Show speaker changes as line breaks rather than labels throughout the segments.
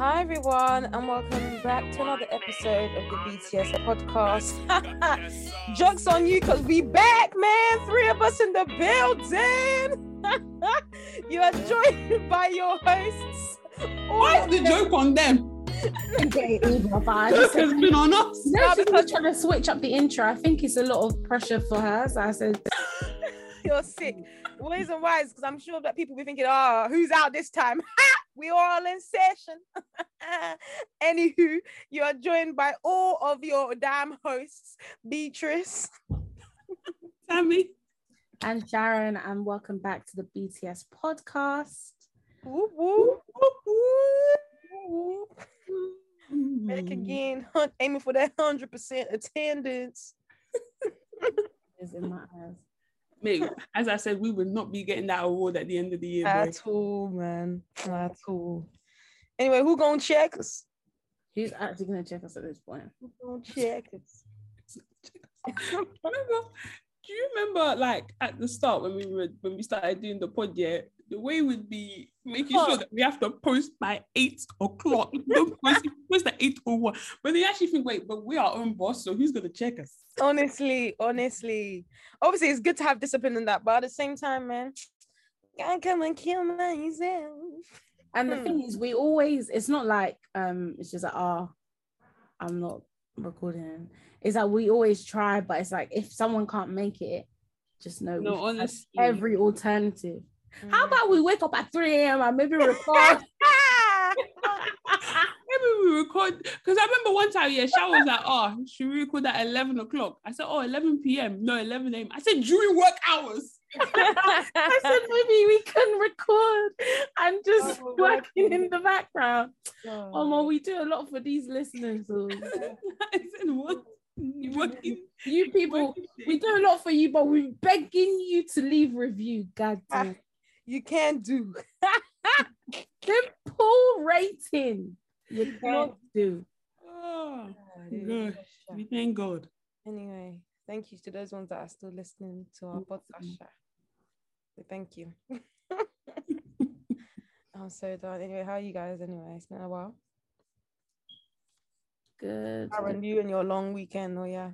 Hi everyone, and welcome back to another episode of the BTS podcast. Jokes on you because we back, man. Three of us in the building. you are joined by your hosts.
Why is the joke on them?
Okay, Eva, I
Joke has been on us.
no,
No,
she's
because-
just trying to switch up the intro. I think it's a lot of pressure for her. So I said,
You're sick. The reason why is because I'm sure that people will be thinking, oh, who's out this time? We are all in session. Anywho, you are joined by all of your damn hosts, Beatrice.
Tammy.
and Sharon, and welcome back to the BTS podcast.
Whoop. Back again, hun- aiming for that hundred percent attendance.
Is in my eyes.
Mate, as I said, we would not be getting that award at the end of the year. boy.
At all, man. At all. Anyway, who gonna check us?
Who's actually gonna check us at this point?
Who gonna check us?
remember, do you remember like at the start when we were when we started doing the pod, yeah, the way would be making sure that we have to post by eight o'clock. Don't post, post at eight or one. But they actually think, wait, but we're our own boss, so who's gonna check us?
Honestly, honestly. Obviously, it's good to have discipline in that, but at the same time, man, gotta come and kill myself.
And the
Hmm.
thing is, we always, it's not like um, it's just like, oh, I'm not recording. It's like we always try, but it's like if someone can't make it, just know
No,
we have
honestly.
every alternative. How
Mm.
about we wake up at 3 a.m. and maybe record?
Ah!
Maybe we record because I remember one time, yeah, Shaw was like, oh, should we record at 11 o'clock? I said, oh, 11 p.m. No, 11 a.m. I said during work hours.
I said maybe we can record and just
Oh
working in the background.
Oh,
Oh man, we do a lot for these listeners.
I said, what? You working?
You people,
working
we do a lot for you, but we're begging you to leave review. God damn.
you can't do.
Simple rating. You can't do.
Oh, gosh. We thank God.
Anyway, thank you to those ones that are still listening to our podcast. Sha. So thank you. I'm oh, so done. Anyway, how are you guys? Anyway, it's been a while.
Good.
Aaron, you and your long weekend, oh yeah.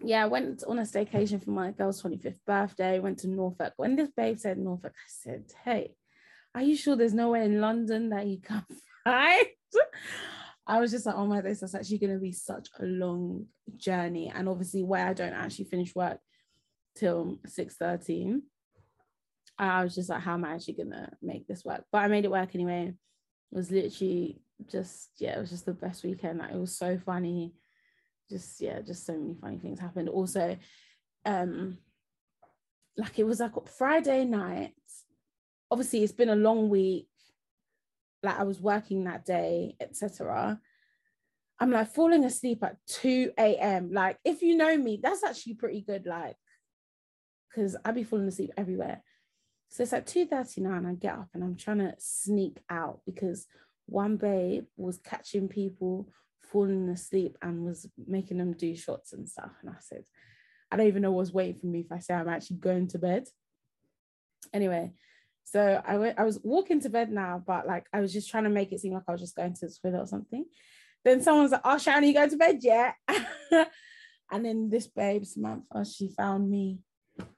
Yeah, I went on a staycation for my girl's 25th birthday, went to Norfolk. When this babe said Norfolk, I said, Hey, are you sure there's nowhere in London that you can find? I was just like, oh my this that's actually gonna be such a long journey. And obviously where I don't actually finish work till 6 13. I was just like, how am I actually gonna make this work? But I made it work anyway. It was literally just, yeah, it was just the best weekend. Like it was so funny just yeah just so many funny things happened also um like it was like friday night obviously it's been a long week like i was working that day etc i'm like falling asleep at 2 a.m like if you know me that's actually pretty good like because i'd be falling asleep everywhere so it's at 2.39 i get up and i'm trying to sneak out because one babe was catching people falling asleep and was making them do shots and stuff. And I said, I don't even know what's waiting for me if I say I'm actually going to bed. Anyway, So I went, I was walking to bed now, but like I was just trying to make it seem like I was just going to the toilet or something. Then someone's like, Oh, Sharon, you going to bed yet? and then this babe, Samantha, oh, she found me.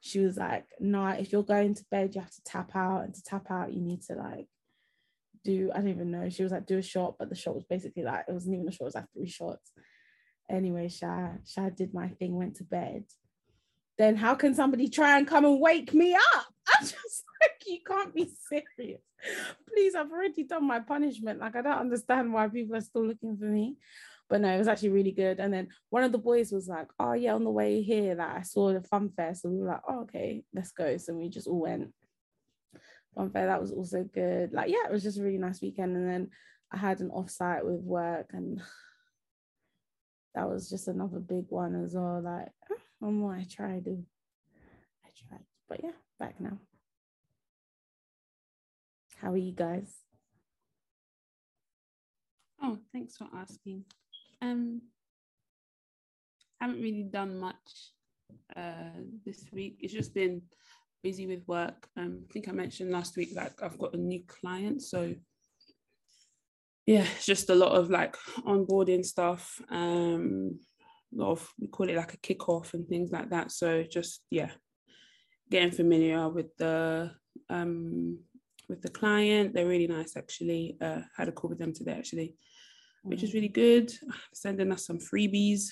She was like, No, if you're going to bed, you have to tap out. And to tap out, you need to like do, I don't even know. She was like, do a shot, but the shot was basically like, it wasn't even a shot, it was like three shots. Anyway, Sha, Sha did my thing, went to bed. Then how can somebody try and come and wake me up? Just like, you can't be serious. Please, I've already done my punishment. Like, I don't understand why people are still looking for me. But no, it was actually really good. And then one of the boys was like, Oh, yeah, on the way here, that I saw the fun fair. So we were like, Oh, okay, let's go. So we just all went. Fun fair, that was also good. Like, yeah, it was just a really nice weekend. And then I had an offsite with work, and that was just another big one as well. Like, oh, I'm what I try to. I tried. But yeah, back now. How are you guys?
Oh, thanks for asking. Um, I haven't really done much uh this week. It's just been busy with work. Um, I think I mentioned last week like I've got a new client, so yeah, it's just a lot of like onboarding stuff. Um, a lot of we call it like a kickoff and things like that. So just yeah, getting familiar with the um with the client. They're really nice actually. Uh, had a call with them today actually, which is really good. Sending us some freebies.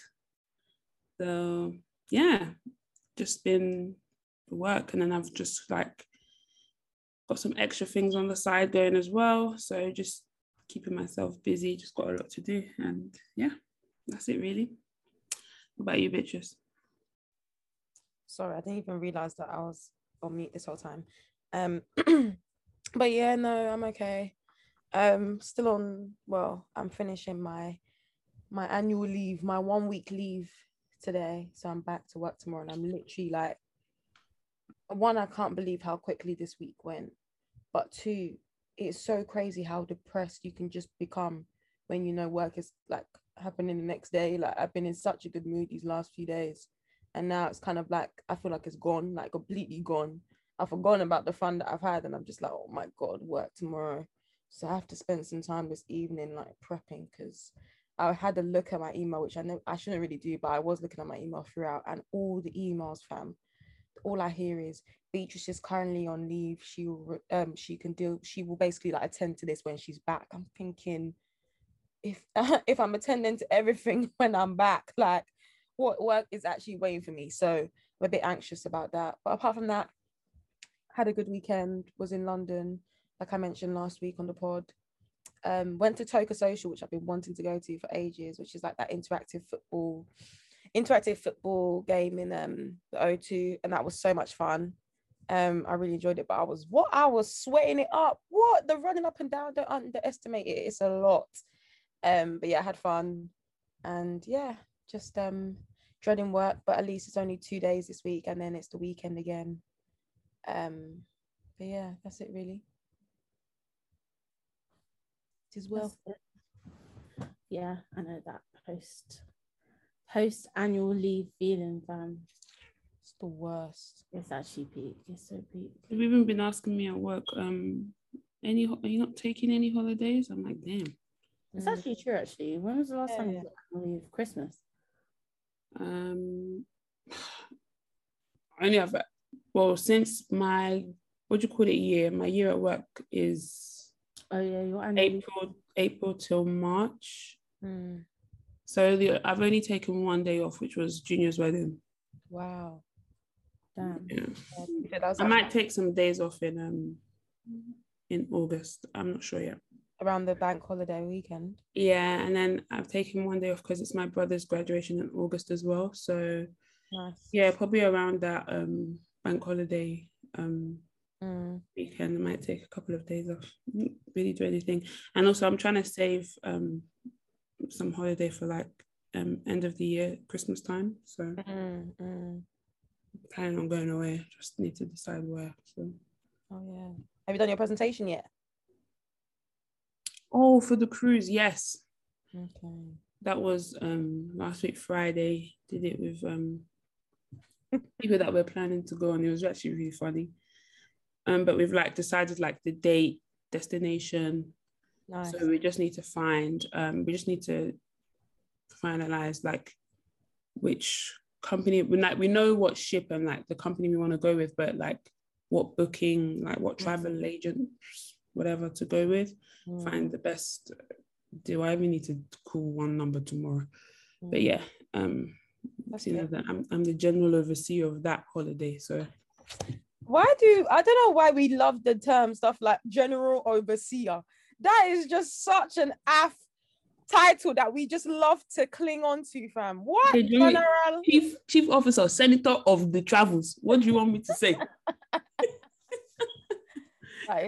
So yeah, just been work, and then I've just like got some extra things on the side going as well. So just keeping myself busy. Just got a lot to do, and yeah, that's it really. What about you, bitches?
Sorry, I didn't even realize that I was on mute this whole time. Um, but yeah, no, I'm okay. Um, still on. Well, I'm finishing my my annual leave, my one week leave today, so I'm back to work tomorrow, and I'm literally like, one, I can't believe how quickly this week went, but two, it's so crazy how depressed you can just become when you know work is like happening the next day. Like I've been in such a good mood these last few days, and now it's kind of like I feel like it's gone, like completely gone. I've forgotten about the fun that I've had, and I'm just like, oh my god, work tomorrow. So I have to spend some time this evening like prepping because I had a look at my email, which I know I shouldn't really do, but I was looking at my email throughout, and all the emails, fam. All I hear is Beatrice is currently on leave. She will um she can deal. She will basically like attend to this when she's back. I'm thinking, if if I'm attending to everything when I'm back, like what work is actually waiting for me. So I'm a bit anxious about that. But apart from that, had a good weekend. Was in London, like I mentioned last week on the pod. Um, went to Toca Social, which I've been wanting to go to for ages, which is like that interactive football, interactive football game in um the O2, and that was so much fun. Um, I really enjoyed it, but I was what I was sweating it up. What the running up and down, don't underestimate it. It's a lot. Um, but yeah, I had fun, and yeah, just um dreading work, but at least it's only two days this week, and then it's the weekend again. Um, but yeah, that's it really. It is well.
Yeah, I know that post post annual leave feeling, fam.
It's the worst.
It's actually peak. It's so peak.
They've even been asking me at work, um, any are you not taking any holidays? I'm like, damn.
It's actually true. Actually, when was the last time
Yeah.
you took annual leave? Christmas.
Um, I only have well since my what do you call it year? My year at work is
Oh yeah, your annual.
April April till March.
Mm,
So the, I've only taken one day off, which was Junior's wedding.
wow.
Damn.
Yeah.
Yeah,
I might take some days off in um in August. I'm not sure yet.
around the bank holiday weekend.
Yeah, and then I've taken one day off because it's my brother's graduation in August as well. So
Nice.
yeah, probably around that um bank holiday um
Mm,
weekend. I might take a couple of days off. Really do anything. And also I'm trying to save um some holiday for like um end of the year, Christmas time. So
mm, mm.
planning on going away. Just need to decide where. So
Oh yeah. Have you done your presentation yet?
oh for the cruise, yes.
Okay.
that was um last week Friday. Did it with um people that were planning to go, and it was actually really funny. Um, but we've like decided like the date, destination.
Nice.
So we just need to find. Um, we just need to finalize like which company. We like we know what ship and like the company we want to go with, but like what booking, like what travel agent, whatever to go with.
Mm,
Find the best Do I even need to call one number tomorrow. But
mm.
yeah, um,
That's
you know that I'm I'm the general overseer of that holiday. So
Why do I don't know why we love the term stuff like general overseer. That is just such an af title that we just love to cling on to, fam. What
Okay,
general?
chief chief officer, senator of the travels. What do you want me to say?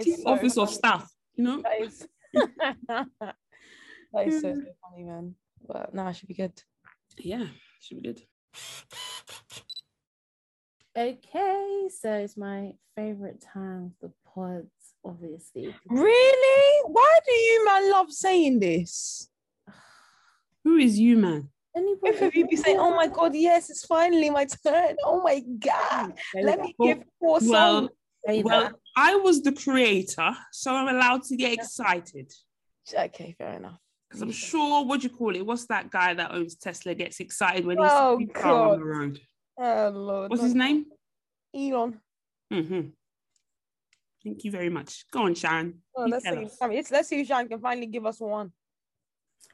Chief
so
office of staff. You know.
That is that is so, so funny, man. But no, it should be good.
Yeah, should be good.
Okay, so it's my favorite time of the pods, obviously.
Really? Why do you man love saying this?
Who is you, man?
Anybody
Both of you be saying, "Oh my god, yes, it's finally my turn. Oh my god, let me
Well-
give four
Well,
songs."
say
well. I was the creator, so I'm allowed to get excited.
Okay, fair enough.
Because I'm sure, what do you call it? What's that guy that owns Tesla gets excited when he's
Oh,
sees car on the road?
Oh lord,
What's
not
his name?
Elon.
hmm Thank you very much. Go on, Sharon.
Oh, let's see. I mean, it's, let's see if Sharon can finally give us one.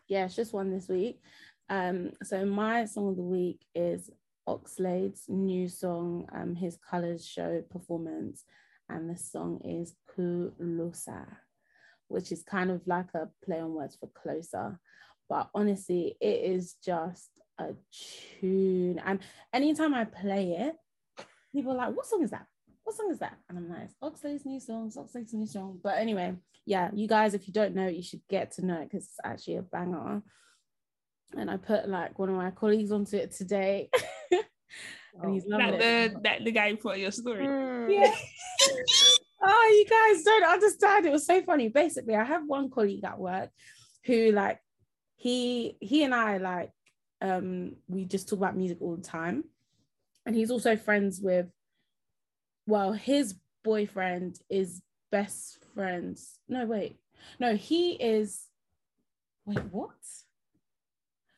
Yeah, it's just one this week. Um, so my song of the week is Oxlade's new song, um, his Colors Show performance, and the song is Ku Lo Sa, which is kind of like a play on words for closer. But honestly, it is just a tune. And anytime I play it, people are like, what song is that? What song is that? And I'm like, Oxlade's new song, Oxlade's new song. But anyway, yeah, you guys, if you don't know, you should get to know it because it's actually a banger. And I put like one of my colleagues onto it today. and he's loving
That
it.
the, that the guy you put your story.
Hmm.
Yeah. oh, you guys don't understand. It was so funny. Basically, I have one colleague at work who like he he and I like um we just talk about music all the time. And he's also friends with well, his boyfriend is best friends. No, wait. No, he is wait, what?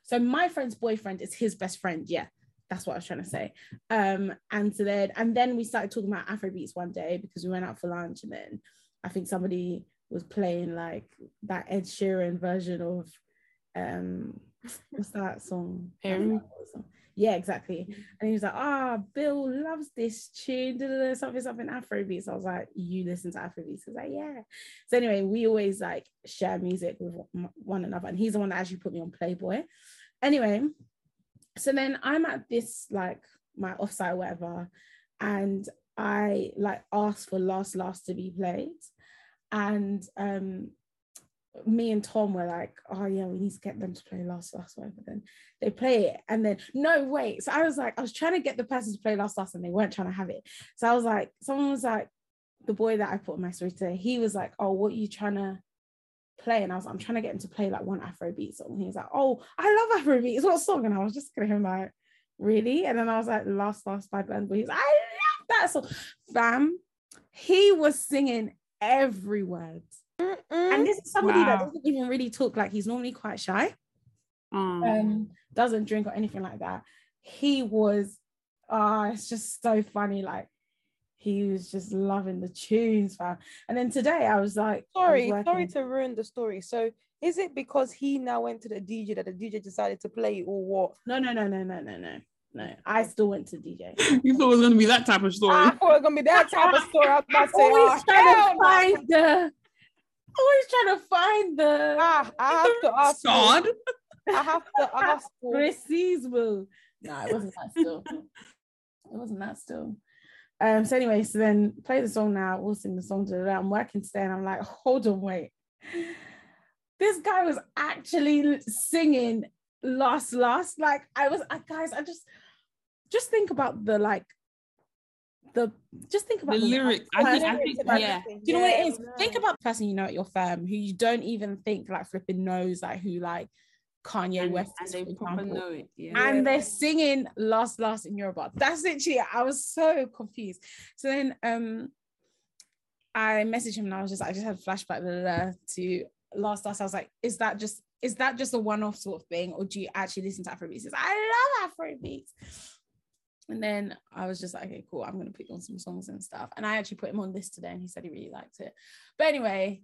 So my friend's boyfriend is his best friend. Yeah, that's what I was trying to say. Um, and so then and then we started talking about Afrobeats one day because we went out for lunch, and then I think somebody was playing like that Ed Sheeran version of um what's that song? Yeah, exactly. And he was like, ah, Bill loves this tune, da, da, da, something, something Afrobeats. I was like, you listen to Afrobeats? I was like, yeah. So anyway, we always like share music with one another. And he's the one that actually put me on Playboy. Anyway, so then I'm at this like my offsite whatever, and I like asked for Last Last to be played. And um me and Tom were like, oh yeah, we need to get them to play Last Last whatever. Then they play it, and then no wait. So I was like, I was trying to get the person to play Last Last, and they weren't trying to have it. So I was like, someone was like, the boy that I put in my story today, he was like, oh, what you trying to play? And I was like, I'm trying to get him to play like one Afrobeat song. He was like, oh, I love Afrobeats. What song? And I was just gonna him like, really? And then I was like, Last Last by Boy. He's like, I love that song. Fam, he was singing every word.
Mm-mm.
And this is somebody that doesn't even really talk like he's normally quite shy,
Um,
um, doesn't drink or anything like that. He was, ah, it's just so funny. Like he was just loving the tunes, fam. And then today I was like, I was
sorry, sorry to ruin the story. So is it because he now went to the DJ that the DJ decided to play it or what?
No, no, no, no, no, no, no, no. I still went to DJ.
you thought it was gonna be that type of story.
I thought it was gonna be that type of story. I was about to say,
always
oh,
trying
hell
to
no.
find the, always trying to find the
Ah, I have to ask. for-
God.
I have to ask. for-
will. No, it wasn't that still. it wasn't that still. Um, so anyway, so then play the song now. We'll sing the song. da, da, da. I'm working today, and I'm like, hold on, wait. This guy was actually singing last, last. Like I was, I, guys, I just, just think about the like, the just think about
The lyric, I think- I think- yeah.
do you know what it is?
Yeah,
Think about the person you know at your firm who you don't even think like flipping knows like who like Kanye
and,
West
and they proper know it. Yeah.
And they're singing last last in Yoruba. That's literally I was so confused. So then um I messaged him and I was just I just had a flashback blah, blah, blah, to last Last. I was like, is that just is that just a one-off sort of thing, or do you actually listen to Afrobeats? He says, I love Afrobeats. And then I was just like, okay, cool. I'm gonna put on some songs and stuff. And I actually put him on this today, and he said he really liked it. But anyway,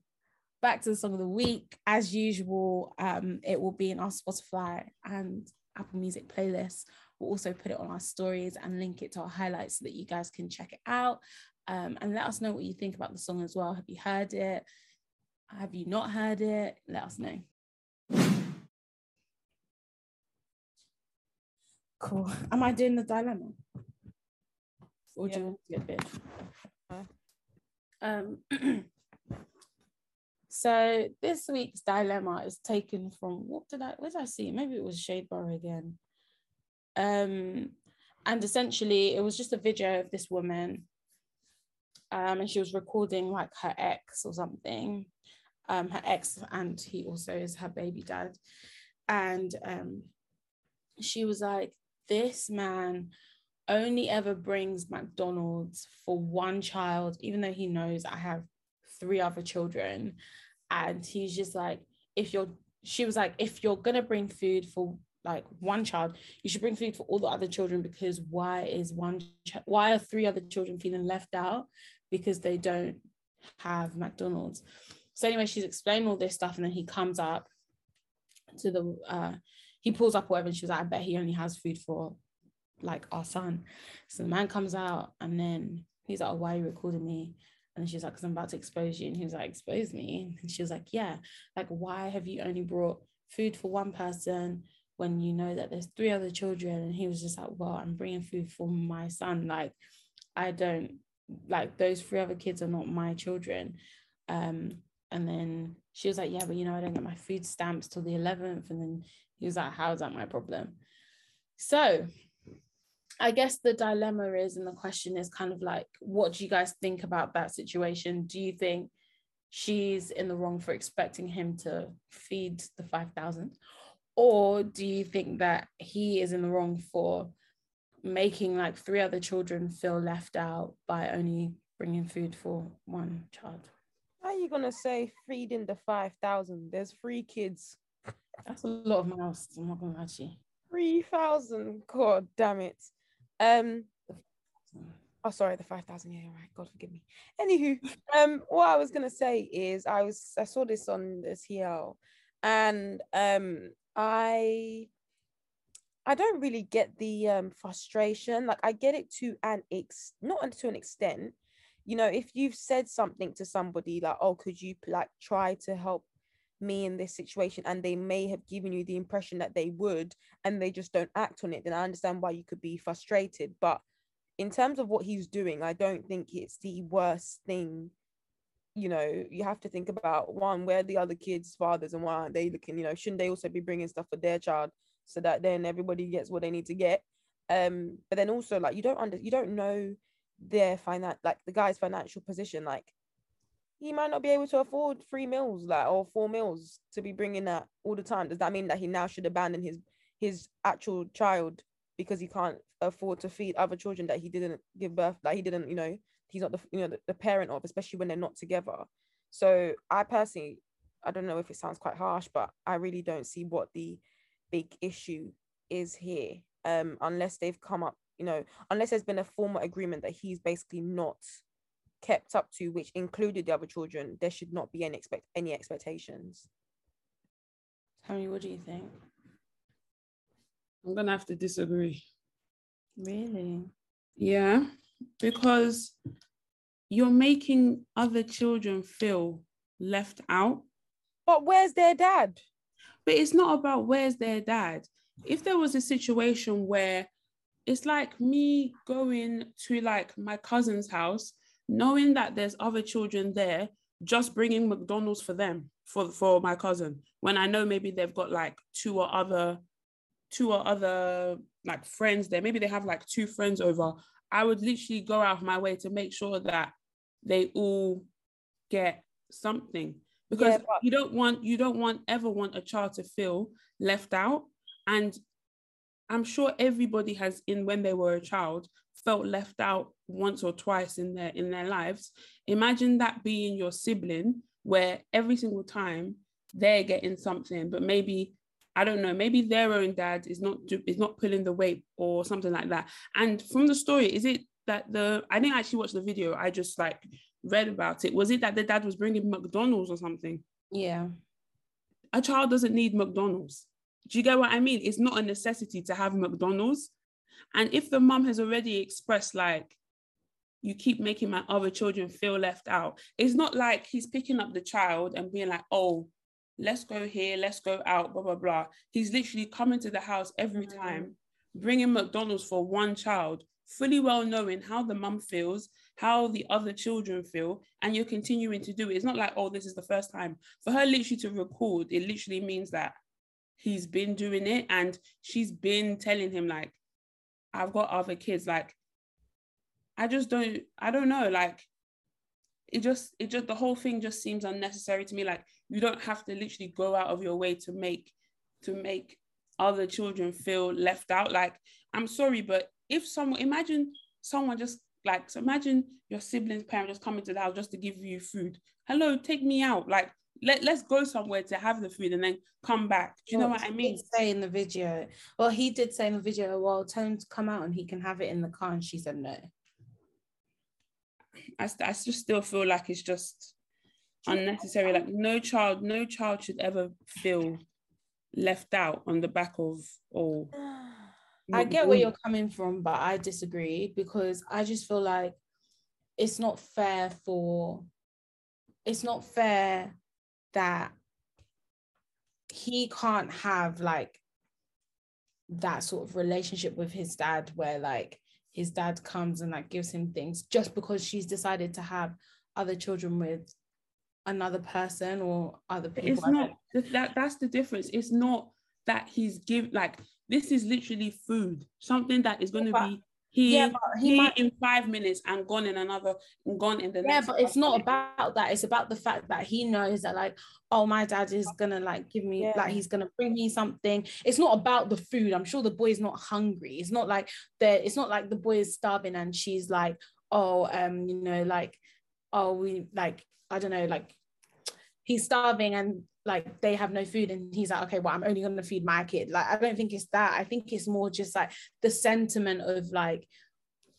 back to the song of the week. As usual, um, it will be in our Spotify and Apple Music playlist. We'll also put it on our stories and link it to our highlights so that you guys can check it out. Um, and let us know what you think about the song as well. Have you heard it? Have you not heard it? Let us know. Cool. Am I doing the dilemma? Or do you
Yeah.
want to get bit?
Uh.
Um, so this week's dilemma is taken from what did I where did I see? Maybe it was Shade Bar again. Um, and essentially it was just a video of this woman. Um, and she was recording like her ex or something. Um, her ex, and he also is her baby dad. And um, she was like, This man only ever brings McDonald's for one child, even though he knows I have three other children. And he's just like, if you're, she was like, if you're gonna bring food for like one child, you should bring food for all the other children because why is one, ch- why are three other children feeling left out because they don't have McDonald's? So anyway, she's explaining all this stuff, and then he comes up to the, uh, he pulls up whatever, and she was like, I bet he only has food for like our son. So the man comes out and then he's like, oh, why are you recording me? And she's like, because I'm about to expose you. And he was like, expose me. And she was like, yeah, like, why have you only brought food for one person when you know that there's three other children? And he was just like, well, I'm bringing food for my son. Like, I don't, like, those three other kids are not my children. Um, and then she was like, yeah, but you know, I don't get my food stamps till the 11th. And then he was like, how is that my problem? So I guess the dilemma is, and the question is kind of like, what do you guys think about that situation? Do you think she's in the wrong for expecting him to feed the 5,000? Or do you think that he is in the wrong for making like three other children feel left out by only bringing food for one child?
How are you gonna say feeding the five thousand? There's three kids.
That's a lot of mouths. I'm not gonna lie to you.
Three thousand. God damn it. Um. Oh, sorry, the five thousand. Yeah, right. God forgive me. Anywho, um, what I was gonna say is I was I saw this on the TL, and um, I I don't really get the um frustration. Like I get it to an ex, not to an extent. You know, if you've said something to somebody like, "Oh, could you like try to help me in this situation?" and they may have given you the impression that they would, and they just don't act on it, then I understand why you could be frustrated. But in terms of what he's doing, I don't think it's the worst thing. You know, you have to think about one, where the other kids' fathers and why aren't they looking? You know, shouldn't they also be bringing stuff for their child so that then everybody gets what they need to get? Um, but then also like you don't under you don't know their finan like the guy's financial position. Like he might not be able to afford three meals like or four meals to be bringing that all the time. Does that mean that he now should abandon his his actual child because he can't afford to feed other children that he didn't give birth that he didn't you know he's not the you know the, the parent of especially when they're not together so i personally i don't know if it sounds quite harsh but i really don't see what the big issue is here um unless they've come up you know unless there's been a formal agreement that he's basically not kept up to which included the other children there should not be any expect any expectations
Tammy, what do you think?
I'm gonna have to disagree.
Really?
Yeah, because you're making other children feel left out.
but where's their dad
But it's not about where's their dad. If there was a situation where it's like me going to like my cousin's house, knowing that there's other children there, just bringing McDonald's for them for for my cousin when I know maybe they've got like two or other two or other like friends there. Maybe they have like two friends over. I would literally go out of my way to make sure that they all get something because
Yeah, but-
you don't want you don't want ever want a child to feel left out and i'm sure everybody has in when they were a child felt left out once or twice in their in their lives imagine that being your sibling where every single time they're getting something but maybe I don't know, maybe their own dad is not is not pulling the weight or something like that. And from the story, is it that the I didn't actually watch the video, I just like read about it. Was it that the dad was bringing McDonald's or something?
Yeah.
A child doesn't need McDonald's. Do you get what I mean? It's not a necessity to have McDonald's. And if the mum has already expressed like you keep making my other children feel left out. It's not like he's picking up the child and being like, oh, let's go here, let's go out, blah, blah, blah. He's literally coming to the house every mm. time, bringing McDonald's for one child, fully well knowing how the mum feels, how the other children feel, and you're continuing to do it. It's not like, oh, this is the first time. For her literally to record, it literally means that he's been doing it and she's been telling him, like, I've got other kids. Like, I just don't, I don't know. Like, it just it just the whole thing just seems unnecessary to me like you don't have to literally go out of your way to make to make other children feel left out like i'm sorry but if someone imagine someone just like so imagine your sibling's parent just coming to the house just to give you food hello take me out like let, let's go somewhere to have the food and then come back do you well, know what i mean
say in the video well he did say in the video well tell him to come out and he can have it in the car and she said no
I, I just still feel like it's just unnecessary. Like no child, no child should ever feel left out on the back of all.
I get where you're coming from, but I disagree because I just feel like it's not fair for it's not fair that he can't have like that sort of relationship with his dad where like his dad comes and like gives him things just because she's decided to have other children with another person or other people.
It's not that that's the difference. It's not that he's give like this is literally food, something that is going to be he, yeah, he, he might, in five minutes and gone in another gone in the
yeah but it's not about that. It's about the fact that he knows that like oh my dad is gonna like give me yeah. like he's gonna bring me something. It's not about the food. I'm sure the boy is not hungry. It's not like that it's not like the boy is starving and she's like oh um you know like oh we like i don't know like he's starving and like they have no food and he's like okay well i'm only going to feed my kid like i don't think it's that i think it's more just like the sentiment of like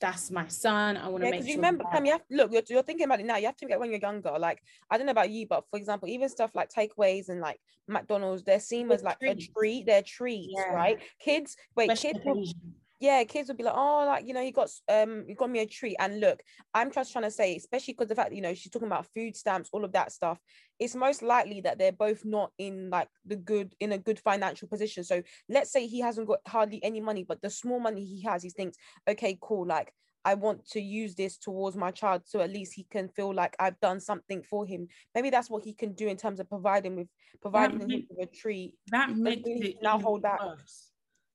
that's my son. I want to yeah, make. Sure
you remember, Pam, you have look. You're, you're thinking about it now. You have to get when you're younger. Like I don't know about you, but for example, even stuff like takeaways and like McDonald's, they're seen as like a treat. They're treats, yeah. right? Kids, wait, Especially kids yeah, kids would be like, oh, like you know, he got um, he got me a treat. And look, I'm just trying to say, especially because the fact that you know she's talking about food stamps, all of that stuff. It's most likely that they're both not in like the good in a good financial position. So let's say he hasn't got hardly any money, but the small money he has, he thinks, okay, cool, like I want to use this towards my child so at least he can feel like I've done something for him. Maybe that's what he can do in terms of providing with providing him with a treat.
That makes it now hold that. Worse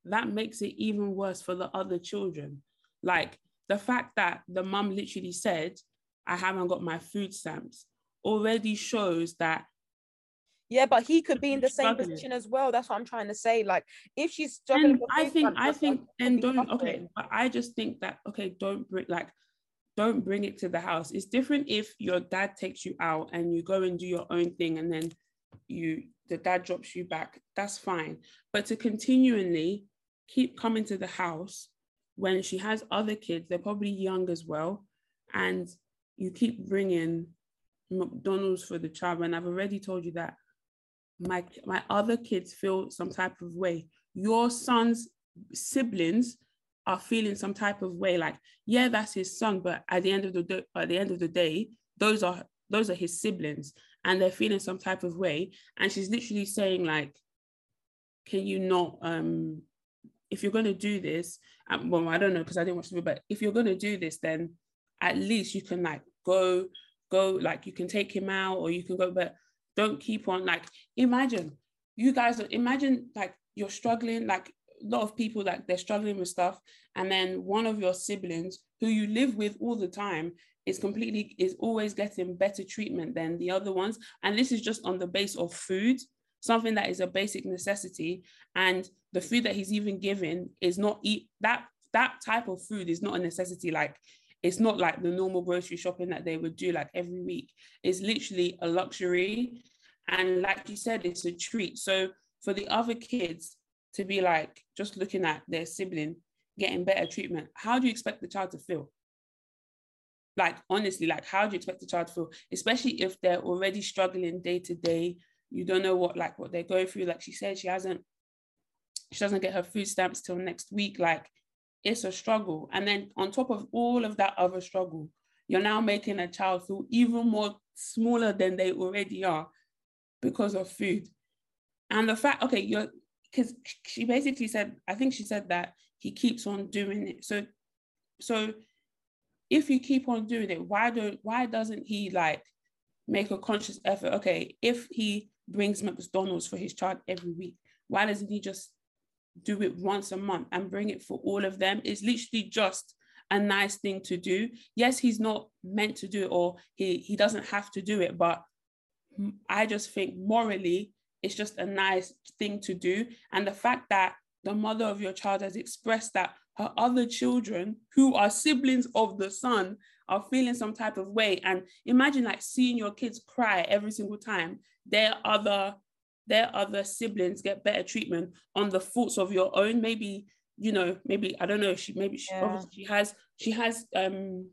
that makes it even worse for the other children. Like the fact that the mum literally said, I haven't got my food stamps already shows that.
Yeah, but he could be in the same position as well. That's what I'm trying to say. Like, if she's struggling,
I think, I think, and don't okay. But I just think that okay, don't bring like, don't bring it to the house. It's different if your dad takes you out and you go and do your own thing, and then you the dad drops you back. That's fine. But to continually keep coming to the house when she has other kids, they're probably young as well, and you keep bringing McDonald's for the child. And I've already told you that my my other kids feel some type of way. Your son's siblings are feeling some type of way. Like, yeah, that's his son, but at the end of the day, at the end of the day, those are those are his siblings, and they're feeling some type of way. And she's literally saying like, can you not um if you're going to do this, um, well, I don't know because I didn't watch the video, but if you're going to do this, then at least you can like go, go, like you can take him out or you can go, but don't keep on like imagine you guys imagine like you're struggling like a lot of people like they're struggling with stuff and then one of your siblings who you live with all the time is completely is always getting better treatment than the other ones and this is just on the base of food something that is a basic necessity and the food that he's even given is not eat that that type of food is not a necessity. Like it's not like the normal grocery shopping that they would do like every week. It's literally a luxury. And like you said, it's a treat. So for the other kids to be like just looking at their sibling getting better treatment, how do you expect the child to feel? Like honestly, like how do you expect the child to feel? Especially if they're already struggling day to day. You don't know what like what they're going through. Like she said, she hasn't she doesn't get her food stamps till next week. Like it's a struggle. And then on top of all of that other struggle, you're now making a child feel even more smaller than they already are because of food. And the fact, okay, you're because she basically said, I think she said that he keeps on doing it. So, so if you keep on doing it, why don't why doesn't he like make a conscious effort? Okay, if he brings McDonald's for his child every week, why doesn't he just do it once a month and bring it for all of them It's literally just a nice thing to do. Yes, he's not meant to do it or he, he doesn't have to do it, but I just think morally it's just a nice thing to do. And the fact that the mother of your child has expressed that her other children who are siblings of the son are feeling some type of way. And imagine like seeing your kids cry every single time their other their other siblings get better treatment on the faults of your own maybe you know maybe i don't know she maybe she, yeah. she has she has um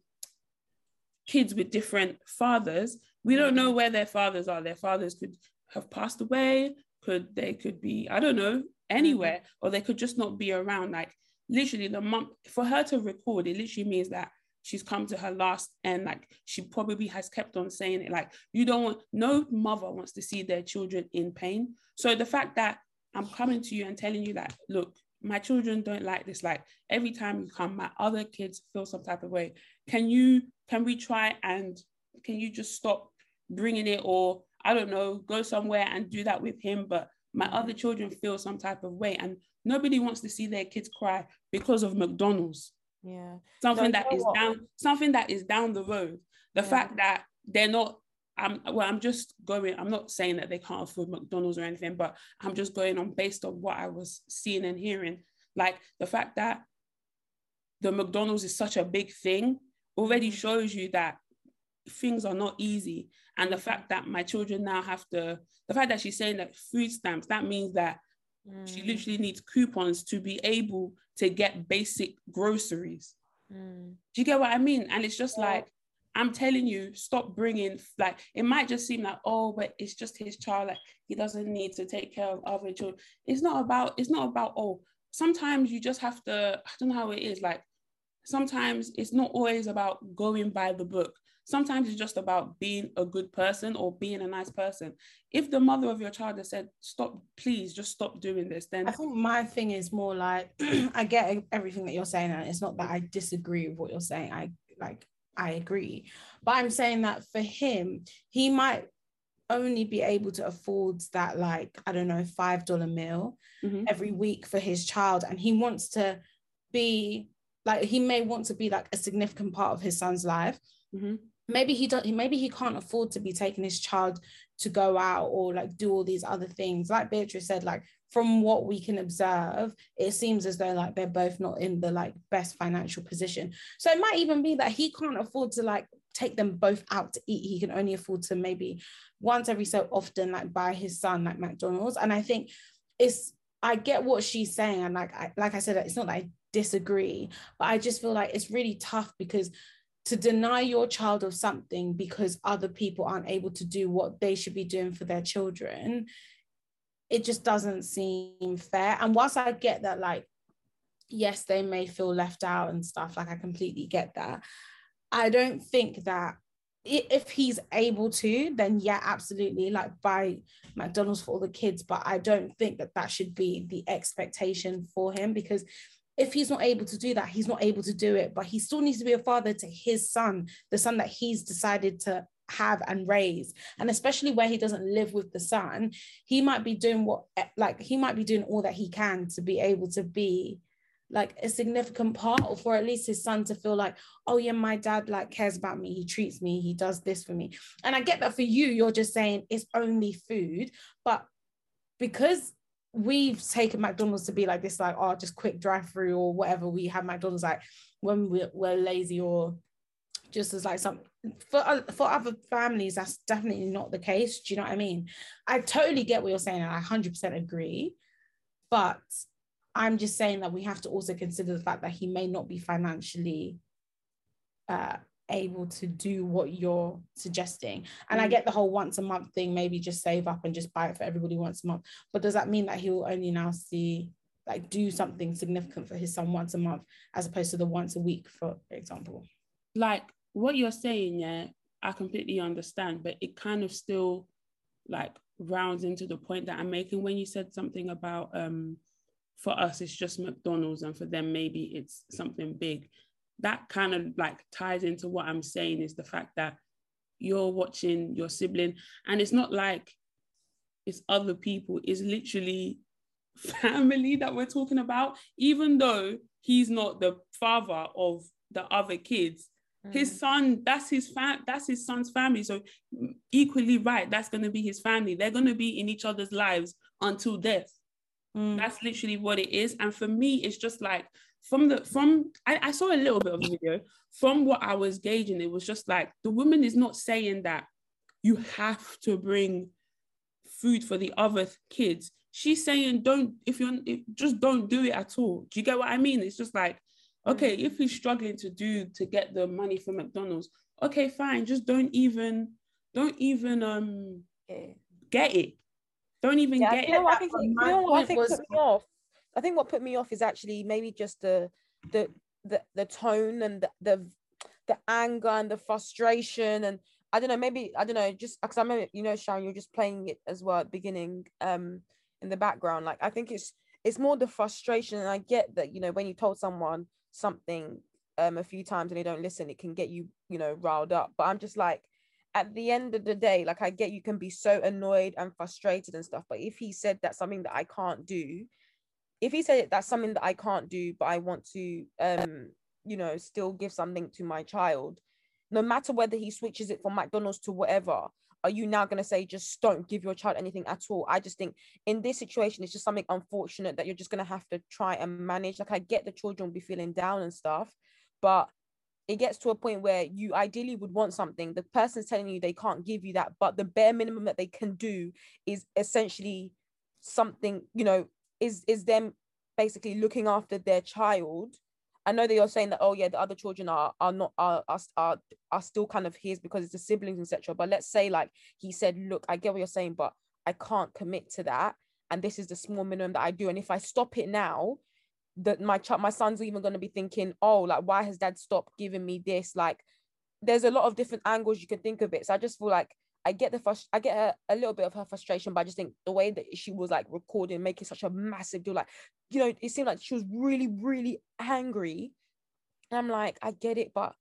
kids with different fathers we don't know mm-hmm. where their fathers are their fathers could have passed away could they could be i don't know anywhere mm-hmm. or they could just not be around like literally the mom for her to record it literally means that she's come to her last and like she probably has kept on saying it like you don't want no mother wants to see their children in pain. So the fact that i'm coming to you and telling you that look my children don't like this like every time you come my other kids feel some type of way. Can you can we try and can you just stop bringing it or i don't know go somewhere and do that with him but my other children feel some type of way. And nobody wants to see their kids cry because of mcdonald's
yeah
something no, that is what? down something that is down the road the yeah. fact that they're not I'm well, I'm just going, I'm not saying that they can't afford McDonald's or anything, but I'm just going on based on what I was seeing and hearing. Like the fact that the McDonald's is such a big thing already mm. shows you that things are not easy. And the fact that my children now have to, the fact that she's saying that food stamps, that means that mm. she literally needs coupons to be able to get basic groceries. Mm. Do you get what I mean? And it's just yeah. like, I'm telling you, stop bringing, like, it might just seem like, oh, but it's just his child. Like, he doesn't need to take care of other children. It's not about, it's not about, oh, sometimes you just have to, I don't know how it is. Like, sometimes it's not always about going by the book. Sometimes it's just about being a good person or being a nice person. If the mother of your child has said, stop, please just stop doing this, then
I think my thing is more like I get everything that you're saying, and it's not that I disagree with what you're saying. I like I agree. But I'm saying that for him, he might only be able to afford that like i don't know five dollar meal mm-hmm. every week for his child and he wants to be like he may want to be like a significant part of his son's life mm-hmm maybe he don't maybe he can't afford to be taking his child to go out or like do all these other things. Like beatrice said like from what we can observe it seems as though like they're both not in the like best financial position. So it might even be that he can't afford to like take them both out to eat. He can only afford to maybe once every so often like buy his son like mcdonald's. And i think it's i get what she's saying. And like I, like i said it's not that i disagree but i just feel like it's really tough because to deny your child of something because other people aren't able to do what they should be doing for their children it just doesn't seem fair. And whilst i get that like yes they may feel left out and stuff like i completely get that. I don't think that if he's able to then yeah absolutely like buy mcdonald's for all the kids. But i don't think that that should be the expectation for him because if he's not able to do that, he's not able to do it, but he still needs to be a father to his son, the son that he's decided to have and raise. And especially where he doesn't live with the son, he might be doing what, like, he might be doing all that he can to be able to be like a significant part or for at least his son to feel like oh yeah my dad like cares about me. He treats me. He does this for me. And i get that for you you're just saying it's only food. But because we've taken McDonald's to be like this, like, oh, just quick drive through or whatever. We have McDonald's like when we're, we're lazy or just as like some for for other families that's definitely not the case do you know what i mean i totally get what you're saying and i 100% agree but i'm just saying that we have to also consider the fact that he may not be financially uh, able to do what you're suggesting and mm. i get the whole once a month thing maybe just save up and just buy it for everybody once a month but does that mean that he'll only now see like do something significant for his son once a month as opposed to the once a week for example
like what you're saying, yeah, I completely understand, but it kind of still like rounds into the point that I'm making when you said something about um for us it's just McDonald's and for them maybe it's something big. That kind of like ties into what I'm saying is the fact that you're watching your sibling and it's not like it's other people, it's literally family that we're talking about, even though he's not the father of the other kids his mm. son, that's his fam, that's his son's family. So equally right, that's gonna be his family. They're gonna be in each other's lives until death. Mm. That's literally what it is. And for me, it's just like from the from I, I saw a little bit of the video. From what I was gauging, it was just like the woman is not saying that you have to bring food for the other kids. She's saying don't if you're if, just don't do it at all. Do you get what I mean? It's just like okay, if he's struggling to do to get the money for McDonald's, okay, fine, just don't even don't even um get it. Don't even
yeah,
get
you know, it. I think, you know I think was... put me off. I think what put me off is actually maybe just the the the, the tone and the, the the anger and the frustration and I don't know, maybe I don't know, just because I remember, you know, Sharon, you're just playing it as well at the beginning, um, in the background. Like I think it's it's more the frustration, and I get that, you know, when you told someone something um a few times and they don't listen, it can get you, you know, riled up. But I'm just like, at the end of the day, like I get you can be so annoyed and frustrated and stuff. But if he said that's something that I can't do, if he said that's something that I can't do, but I want to um, you know, still give something to my child, no matter whether he switches it from McDonald's to whatever, are you now going to say just don't give your child anything at all? I just think in this situation it's just something unfortunate that you're just going to have to try and manage. Like i get the children will be feeling down and stuff but it gets to a point where you ideally would want something. The person's telling you they can't give you that but the bare minimum that they can do is essentially something you know is is them basically looking after their child I know that you're saying that oh yeah the other children are are not are are are, still kind of his because it's the siblings etc. But let's say like he said, look, I get what you're saying, but I can't commit to that, and this is the small minimum that I do, and if I stop it now, that my child my son's even going to be thinking, oh like why has dad stopped giving me this? Like there's a lot of different angles you can think of it. So I just feel like I get the first, I get a, a little bit of her frustration, but I just think the way that she was like recording, making such a massive deal, like, you know, it seemed like she was really, really angry. And I'm like, I get it, but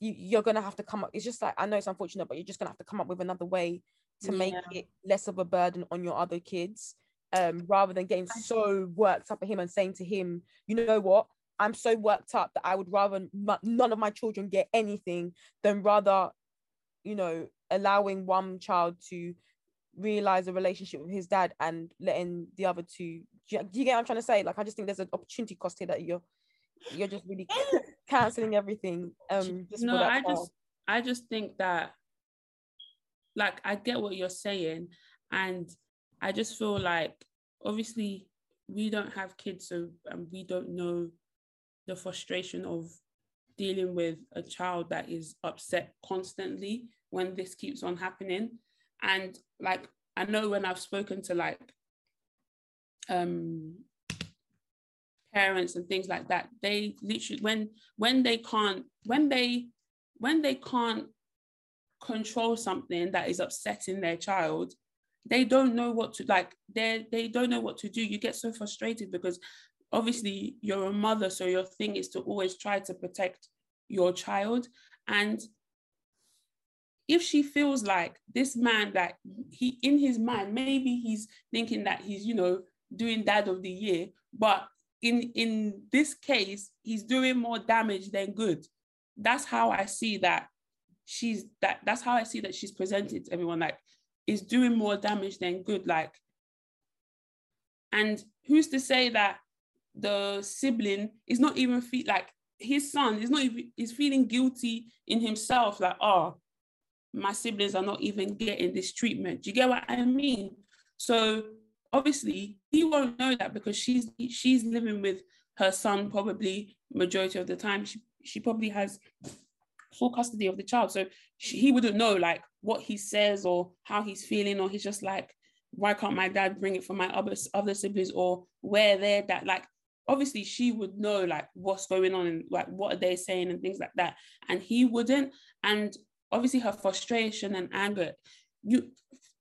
you, you're gonna have to come up. It's just like I know it's unfortunate, but you're just gonna have to come up with another way to yeah. make it less of a burden on your other kids. Um, rather than getting so worked up at him and saying to him, you know what, I'm so worked up that I would rather none of my children get anything than rather, you know, allowing one child to realize a relationship with his dad and letting the other two do you, do you, get what I'm trying to say? Like I just think there's an opportunity cost here that you're you're just really canceling everything. Um
just no, I just I just think that like I get what you're saying and I just feel like obviously we don't have kids so and we don't know the frustration of dealing with a child that is upset constantly when this keeps on happening. And like I know when I've spoken to like um parents and things like that, they literally when when they can't when they when they can't control something that is upsetting their child, they don't know what to like they they don't know what to do. You get so frustrated because obviously you're a mother, so your thing is to always try to protect your child. And if she feels like this man that he in his mind maybe he's thinking that he's you know doing dad of the year but in in this case he's doing more damage than good. That's how i see that she's that that's how i see that she's presented to everyone like is doing more damage than good like And who's to say that the sibling is not even feel like his son is not even is feeling guilty in himself, like, oh, my siblings are not even getting this treatment. Do you get what I mean? So obviously he won't know that because she's she's living with her son probably majority of the time. She she probably has full custody of the child. So she, he wouldn't know like what he says or how he's feeling, or he's just like, why can't my dad bring it for my other other siblings or where they're that like obviously she would know like what's going on and like what are they saying and things like that and he wouldn't and obviously her frustration and anger you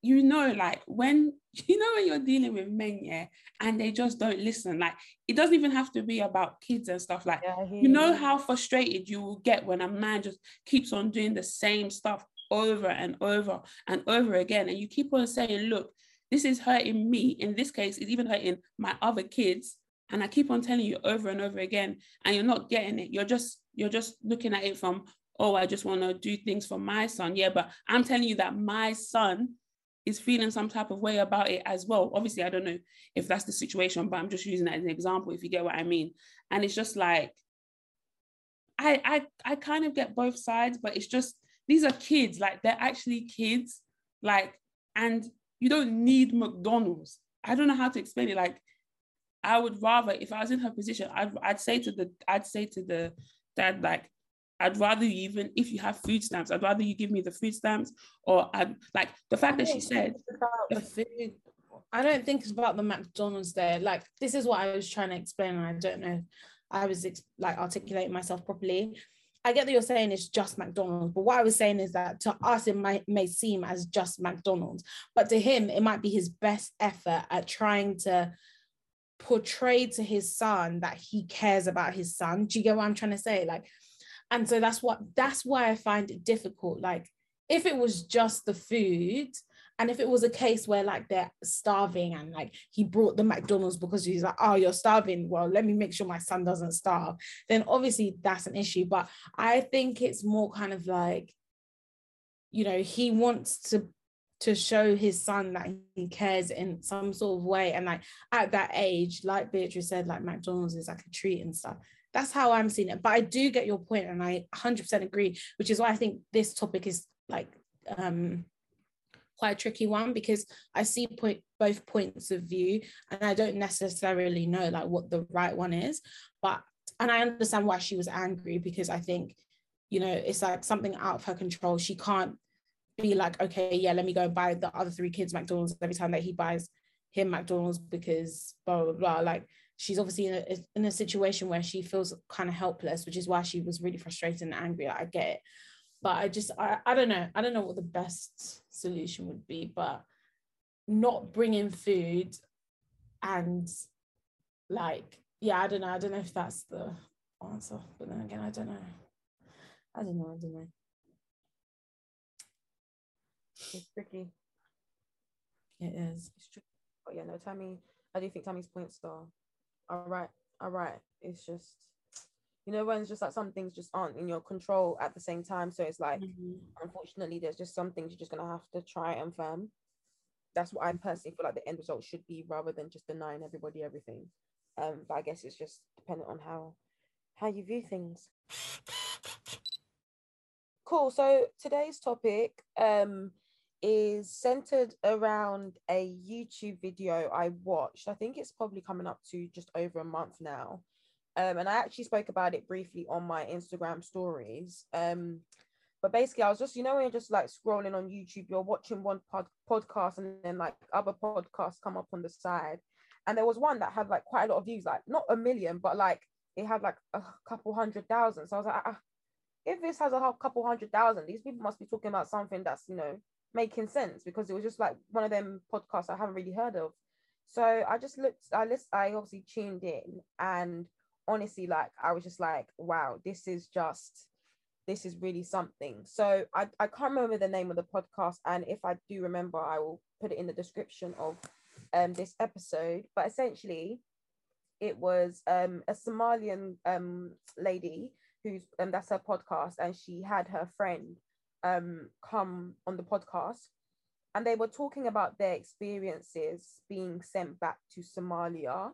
you know like when you know when you're dealing with men yeah and they just don't listen like it doesn't even have to be about kids and stuff like yeah, you know how frustrated you will get when a man just keeps on doing the same stuff over and over and over again and you keep on saying look this is hurting me. In this case it's even hurting my other kids and i keep on telling you over and over again and you're not getting it. You're just you're just looking at it from oh i just want to do things for my son yeah but i'm telling you that my son is feeling some type of way about it as well. Obviously, I don't know if that's the situation, but I'm just using that as an example, if you get what I mean. And it's just like, I I I kind of get both sides, but it's just these are kids, like they're actually kids, like, and you don't need McDonald's. I don't know how to explain it. Like, I would rather, if I was in her position, I'd I'd say to the I'd say to the dad, like, I'd rather you even if you have food stamps, I'd rather you give me the food stamps or I'd like the fact that she said
the food. I don't think it's about the McDonald's there. Like this is what I was trying to explain, and I don't know. I was like articulating myself properly. I get that you're saying it's just McDonald's, but what I was saying is that to us it might may seem as just McDonald's, but to him it might be his best effort at trying to portray to his son that he cares about his son. Do you get what I'm trying to say? Like and so that's what that's why i find it difficult like if it was just the food and if it was a case where like they're starving and like he brought the McDonald's because he's like, oh, you're starving. Well, let me make sure my son doesn't starve. Then obviously that's an issue. But I think it's more kind of like, you know, he wants to to show his son that he cares in some sort of way. And like at that age, like Beatrice said, like McDonald's is like a treat and stuff that's how I'm seeing it. But I do get your point, and I 100% agree, which is why I think this topic is like um quite a tricky one because I see point both points of view, and I don't necessarily know like what the right one is. But and I understand why she was angry because I think, you know, it's like something out of her control. She can't be like, okay, yeah, let me go and buy the other three kids McDonald's every time that he buys him McDonald's because blah blah blah. Like she's obviously in a, in a situation where she feels kind of helpless, which is why she was really frustrated and angry. I get it. But I just, I, I don't know. I don't know what the best solution would be, but not bringing food and like, yeah, I don't know. I don't know if that's the answer. But then again, I don't know. I don't know. I don't know.
It's tricky.
It is.
It's tricky. But yeah, no, Tammy, I do think Tammy's points are all right, all right. It's just, you know, when it's just like some things just aren't in your control at the same time. So it's like, mm-hmm. unfortunately, there's just some things you're just gonna have to try and firm. That's what I personally feel like the end result should be, rather than just denying everybody everything. Um, but I guess it's just dependent on how how you view things. Cool. So today's topic um is centered around a YouTube video I watched. I think it's probably coming up to just over a month now. Um, and I actually spoke about it briefly on my Instagram stories. Um, but basically, I was just, you know, when you're just like scrolling on YouTube, you're watching one pod- podcast and then like other podcasts come up on the side. And there was one that had like quite a lot of views, like not a million, but like it had like a couple hundred thousand. So I was like, ah, if this has a couple hundred thousand, these people must be talking about something that's, you know, making sense because it was just like one of them podcasts I haven't really heard of. So I just looked, I list, I obviously tuned in, and honestly, like I was just like, wow, this is just, this is really something. So I, I can't remember the name of the podcast, and if I do remember, I will put it in the description of um this episode. But essentially, it was um a Somalian um lady who's um, that's her podcast, and she had her friend um come on the podcast and they were talking about their experiences being sent back to Somalia,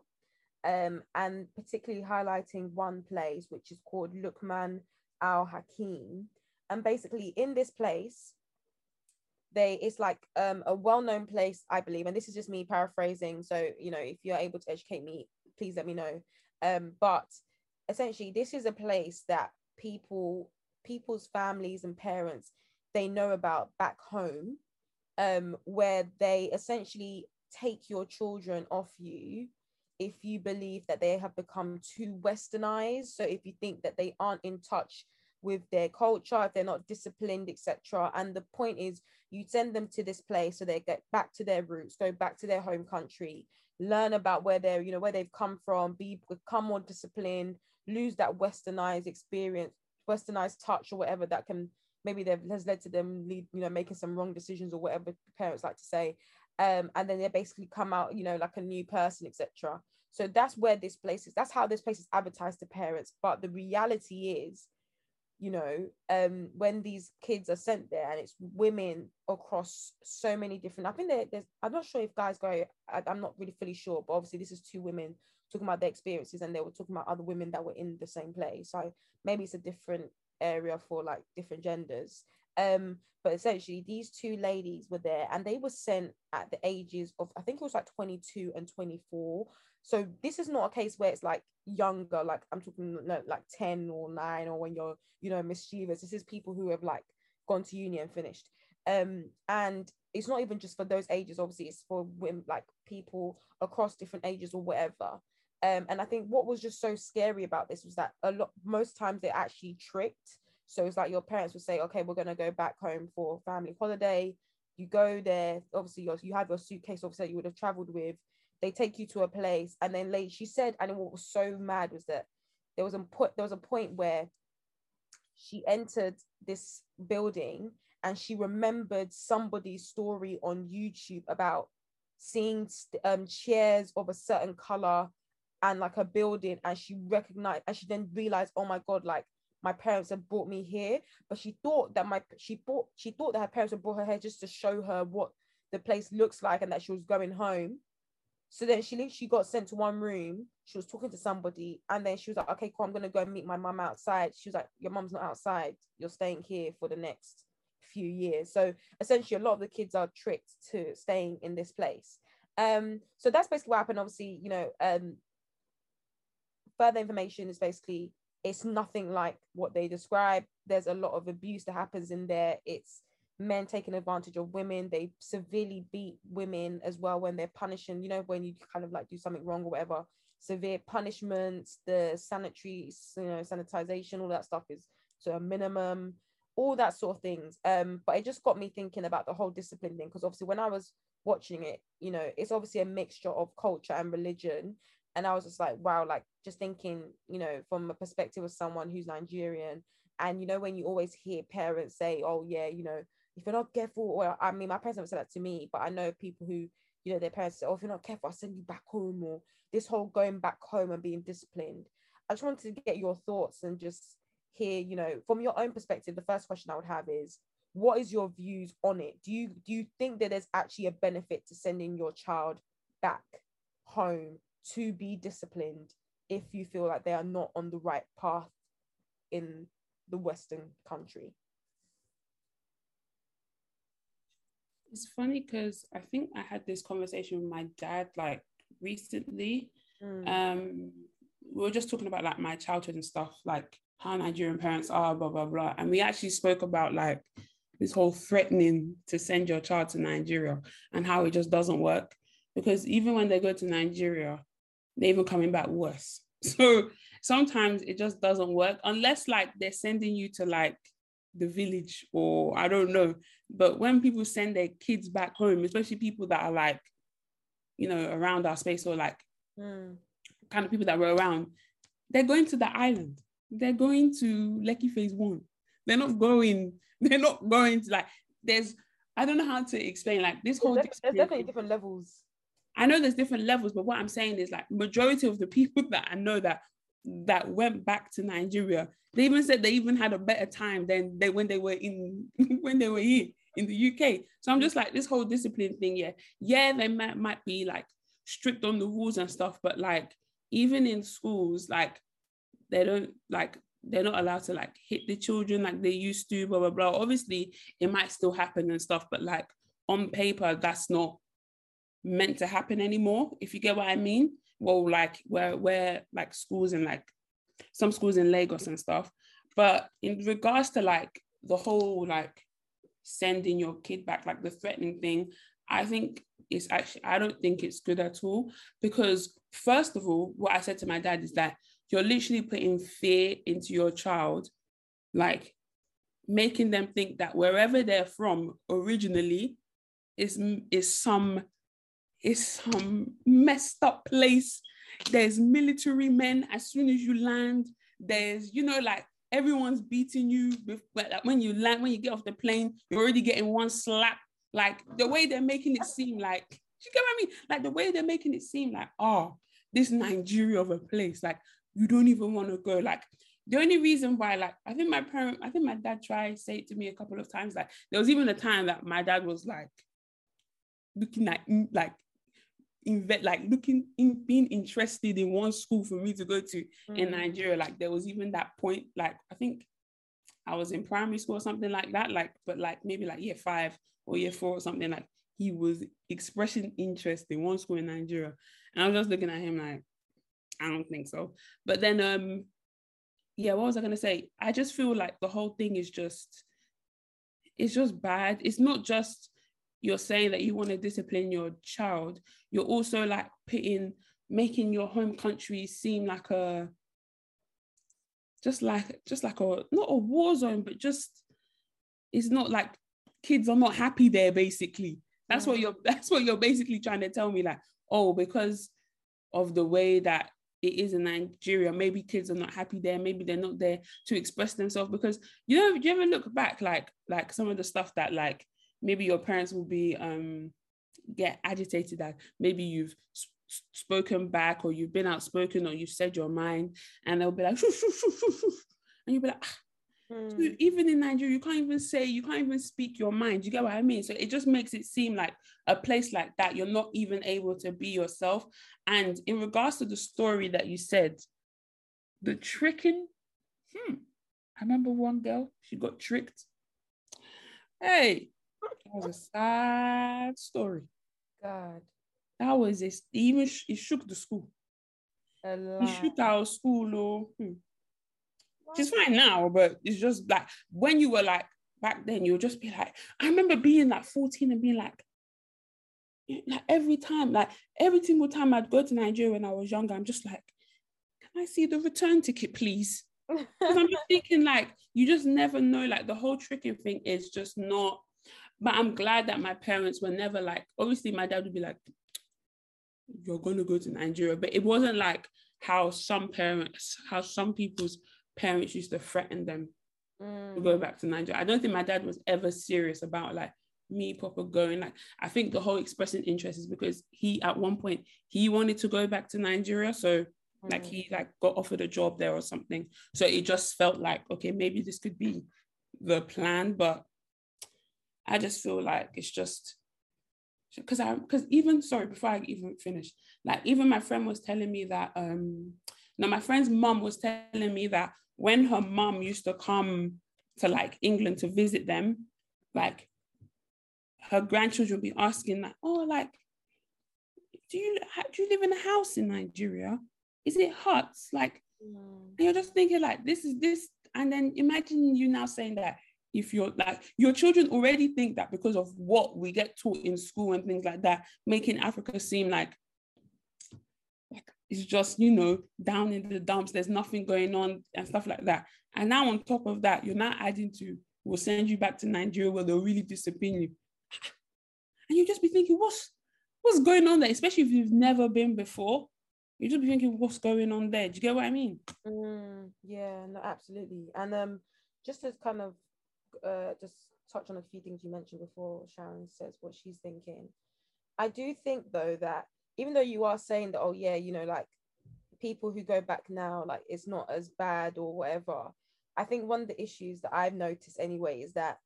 um, and particularly highlighting one place which is called Lukman Al Hakim. And basically, in this place, they it's like um, a well-known place, I believe, and this is just me paraphrasing. So you know, if you're able to educate me, please let me know. Um, but essentially, this is a place that people, people's families and parents, they know about back home, um, where they essentially take your children off you if you believe that they have become too westernized. So if you think that they aren't in touch with their culture, if they're not disciplined, etc. And the point is, you send them to this place so they get back to their roots, go back to their home country, learn about where they're, you know, where they've come from, be become more disciplined, lose that westernized experience, westernized touch or whatever that can maybe that has led to them lead, you know, making some wrong decisions or whatever parents like to say. Um, and then they basically come out, you know, like a new person, etc. So that's where this place is. That's how this place is advertised to parents. But the reality is you know um when these kids are sent there and it's women across so many different i think there's i'm not sure if guys go I, i'm not really fully sure but obviously this is two women talking about their experiences and they were talking about other women that were in the same place so maybe it's a different area for like different genders um but essentially these two ladies were there and they were sent at the ages of i think it was like 22 and 24 so this is not a case where it's like younger, like I'm talking like 10 or 9 or when you're, you know, mischievous. This is people who have like gone to uni and finished. Um, and it's not even just for those ages, obviously, it's for women like people across different ages or whatever. Um, and I think what was just so scary about this was that a lot most times they're actually tricked. So it's like your parents would say, okay, we're gonna go back home for family holiday. You go there, obviously you have your suitcase, obviously you would have traveled with they take you to a place and then late she said and what was so mad was that there was a point there was a point where she entered this building and she remembered somebody's story on YouTube about seeing um, chairs of a certain color and like a building and she recognized and she then realized oh my god like my parents had brought me here but she thought that my she bought she thought that her parents had brought her here just to show her what the place looks like and that she was going home so then she literally got sent to one room. She was talking to somebody, and then she was like, "Okay, cool. I'm gonna go and meet my mum outside." She was like, "Your mum's not outside. You're staying here for the next few years." So essentially, a lot of the kids are tricked to staying in this place. Um, so that's basically what happened. Obviously, you know, um, further information is basically it's nothing like what they describe. There's a lot of abuse that happens in there. It's men taking advantage of women they severely beat women as well when they're punishing you know when you kind of like do something wrong or whatever severe punishments the sanitary you know sanitization all that stuff is to a minimum all that sort of things um but it just got me thinking about the whole discipline thing because obviously when i was watching it you know it's obviously a mixture of culture and religion and i was just like wow like just thinking you know from a perspective of someone who's nigerian and you know when you always hear parents say oh yeah you know if you're not careful, or I mean, my parents never said that to me, but I know people who, you know, their parents say, oh, if you're not careful, I'll send you back home, or this whole going back home and being disciplined. I just wanted to get your thoughts and just hear, you know, from your own perspective, the first question I would have is, what is your views on it? Do you do you think that there's actually a benefit to sending your child back home to be disciplined if you feel like they are not on the right path in the Western country?
It's funny because I think I had this conversation with my dad like recently. Mm. Um, we were just talking about like my childhood and stuff, like how Nigerian parents are, blah blah blah, and we actually spoke about like this whole threatening to send your child to Nigeria and how it just doesn't work because even when they go to Nigeria, they're even coming back worse. So sometimes it just doesn't work unless like they're sending you to like the village or I don't know. But when people send their kids back home, especially people that are like, you know, around our space or like mm. kind of people that were around, they're going to the island. They're going to Lekki Phase One. They're not going. They're not going to like. There's. I don't know how to explain like this whole.
There's, there's definitely different levels.
I know there's different levels, but what I'm saying is like majority of the people that I know that that went back to Nigeria, they even said they even had a better time than they when they were in when they were here in the UK. So I'm just like this whole discipline thing. Yeah, yeah, they might might be like strict on the rules and stuff, but like even in schools, like they don't like they're not allowed to like hit the children like they used to. Blah blah blah. Obviously, it might still happen and stuff, but like on paper, that's not meant to happen anymore. If you get what I mean. Well, like where where like schools in like some schools in Lagos and stuff. But in regards to like the whole like sending your kid back, like the threatening thing, I think it's actually, I don't think it's good at all. Because, first of all, what I said to my dad is that you're literally putting fear into your child, like making them think that wherever they're from originally is, is some is some messed up place. There's military men. As soon as you land. There's, you know, like everyone's beating you but when you land when you get off the plane you're already getting one slap. Like the way they're making it seem like you get what I mean? Like the way they're making it seem like oh this Nigeria of a place. Like you don't even want to go. Like the only reason why like I think my parent I think my dad tried to say it to me a couple of times. Like there was even a time that my dad was like looking at like invest like looking in being interested in one school for me to go to mm. in Nigeria. Like there was even that point, like I think I was in primary school or something like that, like but like maybe like year five or year four or something like he was expressing interest in one school in Nigeria. And I was just looking at him like, I don't think so. But then um yeah, what was I gonna say? I just feel like the whole thing is just it's just bad. It's not just you're saying that you want to discipline your child, you're also like putting making your home country seem like a just like just like a not a war zone, but just it's not like kids are not happy there basically. That's what mm. you're that's what you're basically trying to tell me, like, oh, because of the way that it is in Nigeria. Maybe kids are not happy there. Maybe they're not there to express themselves because you know, you ever look back like like some of the stuff that like maybe your parents will be um get agitated that maybe you've spoken back or you've been outspoken or you've said your mind and they'll be like shoo, shoo, shoo, and you'll be like mm. so even in Nigeria you can't even say you can't even speak your mind. You get what I mean? So it just makes it seem like a place like that you're not even able to be yourself. And in regards to the story that you said the tricking hmm I remember one girl she got tricked. Hey that was a sad story.
God.
That was a, even it shook the school. It shook our school. Oh, hmm. She's fine now, but it's just like when you were like back then, you'll just be like, I remember being like 14 and being like, like every time, like every single time I'd go to Nigeria when I was younger, I'm just like, can I see the return ticket, please? Because I'm just thinking like you just never know. Like the whole tricking thing is just not but I'm glad that my parents were never like, obviously, my dad would be like, you're going to go to Nigeria. But it wasn't like how some parents, how some people's parents used to threaten them mm. to go mm. back to Nigeria. I don't think my dad was ever serious about like me proper going. Like, I think the whole expressing interest is because he, at one point, he wanted to go back to Nigeria. So, mm. like, he like got offered a job there or something. So it just felt like, okay, maybe this could be the plan. But I just feel like it's just because I because even sorry before I even finish, like even my friend was telling me that um now my friend's mom was telling me that when her mom used to come to like England to visit them, like her grandchildren would be asking like, oh, like, do you do you live in a house in Nigeria? Is it huts? Like, mm. you're just thinking like this is this, and then imagine you now saying that if you're like your children already think that because of what we get taught in school and things like that, making Africa seem like like it's just you know down in the dumps, there's nothing going on and stuff like that. And now on top of that, you're not adding to we'll send you back to Nigeria where they'll really discipline you. And you just be thinking, what's what's going on there? Especially if you've never been before. You just be thinking, what's going on there? Do you get what I mean?
Mm, yeah, no, absolutely. And um, just as kind of uh, just touch on a few things you mentioned before Sharon says what she's thinking. I do think though that even though you are saying that, oh yeah, you know, like people who go back now, like it's not as bad or whatever. I think one of the issues that I've noticed anyway is that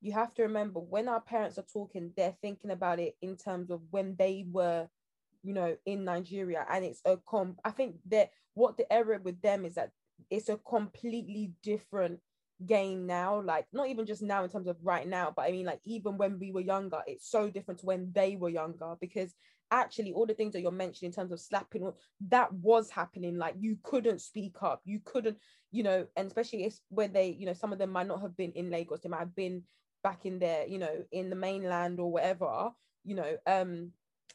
you have to remember when our parents are talking, they're thinking about it in terms of when they were, you know, in Nigeria. And it's a com I think that what the error with them is that it's a completely different game now like not even just now in terms of right now but i mean like even when we were younger it's so different to when they were younger because actually all the things that you're mentioning in terms of slapping that was happening like you couldn't speak up you couldn't you know and especially if when they you know some of them might not have been in lagos they might have been back in there you know in the mainland or whatever you know um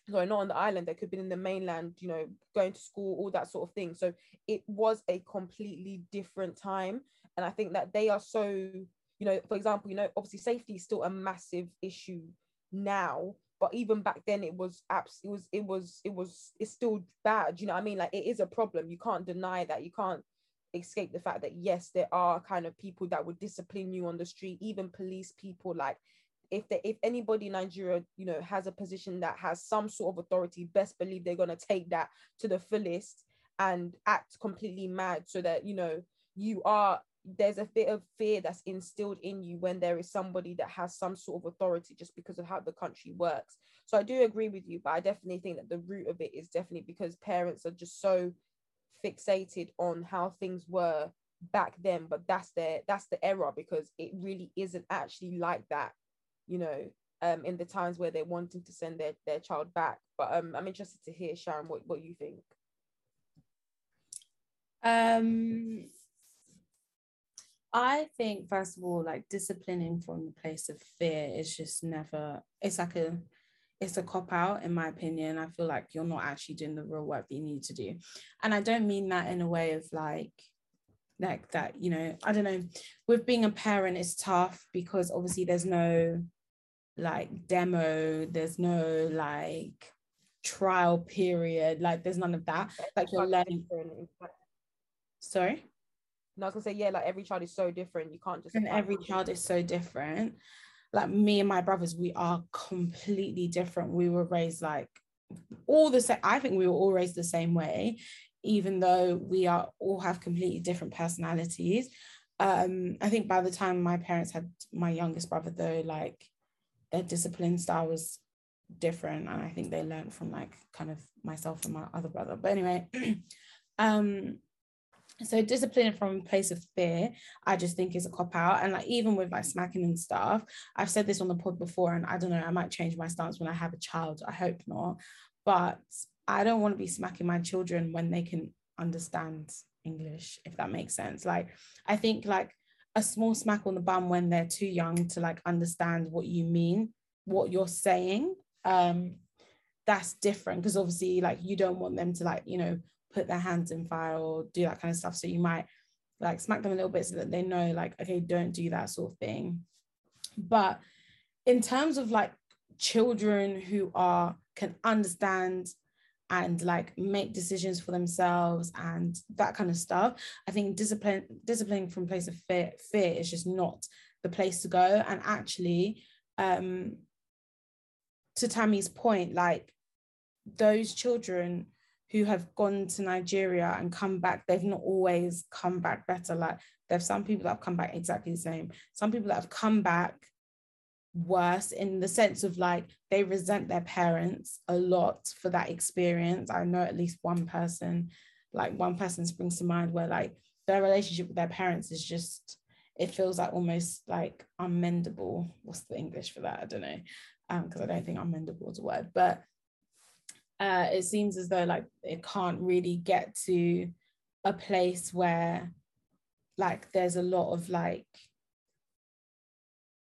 sorry, not on the island, they could been in the mainland, you know, going to school, all that sort of thing. So it was a completely different time. And I think that they are so, you know, for example, you know, obviously safety is still a massive issue now. But even back then it was abs it was it was it was it's still bad. You know I mean? Like it is a problem. You can't deny that. You can't escape the fact that yes, there are kind of people that would discipline you on the street, even police people like if they, if anybody in Nigeria, you know, has a position that has some sort of authority, best believe they're gonna take that to the fullest and act completely mad so that you know you are there's a bit of fear that's instilled in you when there is somebody that has some sort of authority just because of how the country works. So I do agree with you, but I definitely think that the root of it is definitely because parents are just so fixated on how things were back then but that's their that's the error because it really isn't actually like that you know, um, in the times where they're wanting to send their, their child back. But um, I'm interested to hear, Sharon, what, what you think.
Um, I think, first of all, like disciplining from the place of fear is just never, it's like a, it's a cop out in my opinion. I feel like you're not actually doing the real work that you need to do. And i don't mean that in a way of like like that you know i don't know. With being a parent it's tough because obviously there's no like demo there's no like trial period like there's none of that. Like you're learning sorry
I was gonna say yeah, like every child is so different. You can't just
and every child is so different. Like me and my brothers, we are completely different. We were raised like all the same. I think we were all raised the same way, even though we are all have completely different personalities. Um, I think by the time my parents had my youngest brother, though, like their discipline style was different and i think they learned from like kind of myself and my other brother but anyway um so discipline from a place of fear i just think is a cop out. And like even with like smacking and stuff i've said this on the pod before and i don't know i might change my stance when i have a child i hope not. But i don't want to be smacking my children when they can understand english if that makes sense. Like i think like a small smack on the bum when they're too young to like understand what you mean, what you're saying. Um, that's different. Because obviously, like, you don't want them to like, you know, put their hands in fire or do that kind of stuff. So you might like smack them a little bit so that they know, like, okay, don't do that sort of thing. But in terms of like children who are can understand and like make decisions for themselves and that kind of stuff i think discipline disciplining from place of fear fear is just not the place to go and actually um to tammy's point like those children who have gone to nigeria and come back they've not always come back better like there's some people that have come back exactly the same some people that have come back worse in the sense of like they resent their parents a lot for that experience. I know at least one person, like one person springs to mind where like their relationship with their parents is just it feels like almost like unmendable. What's the English for that? I don't know. Um, because I don't think unmendable is a word, but uh it seems as though like it can't really get to a place where like there's a lot of like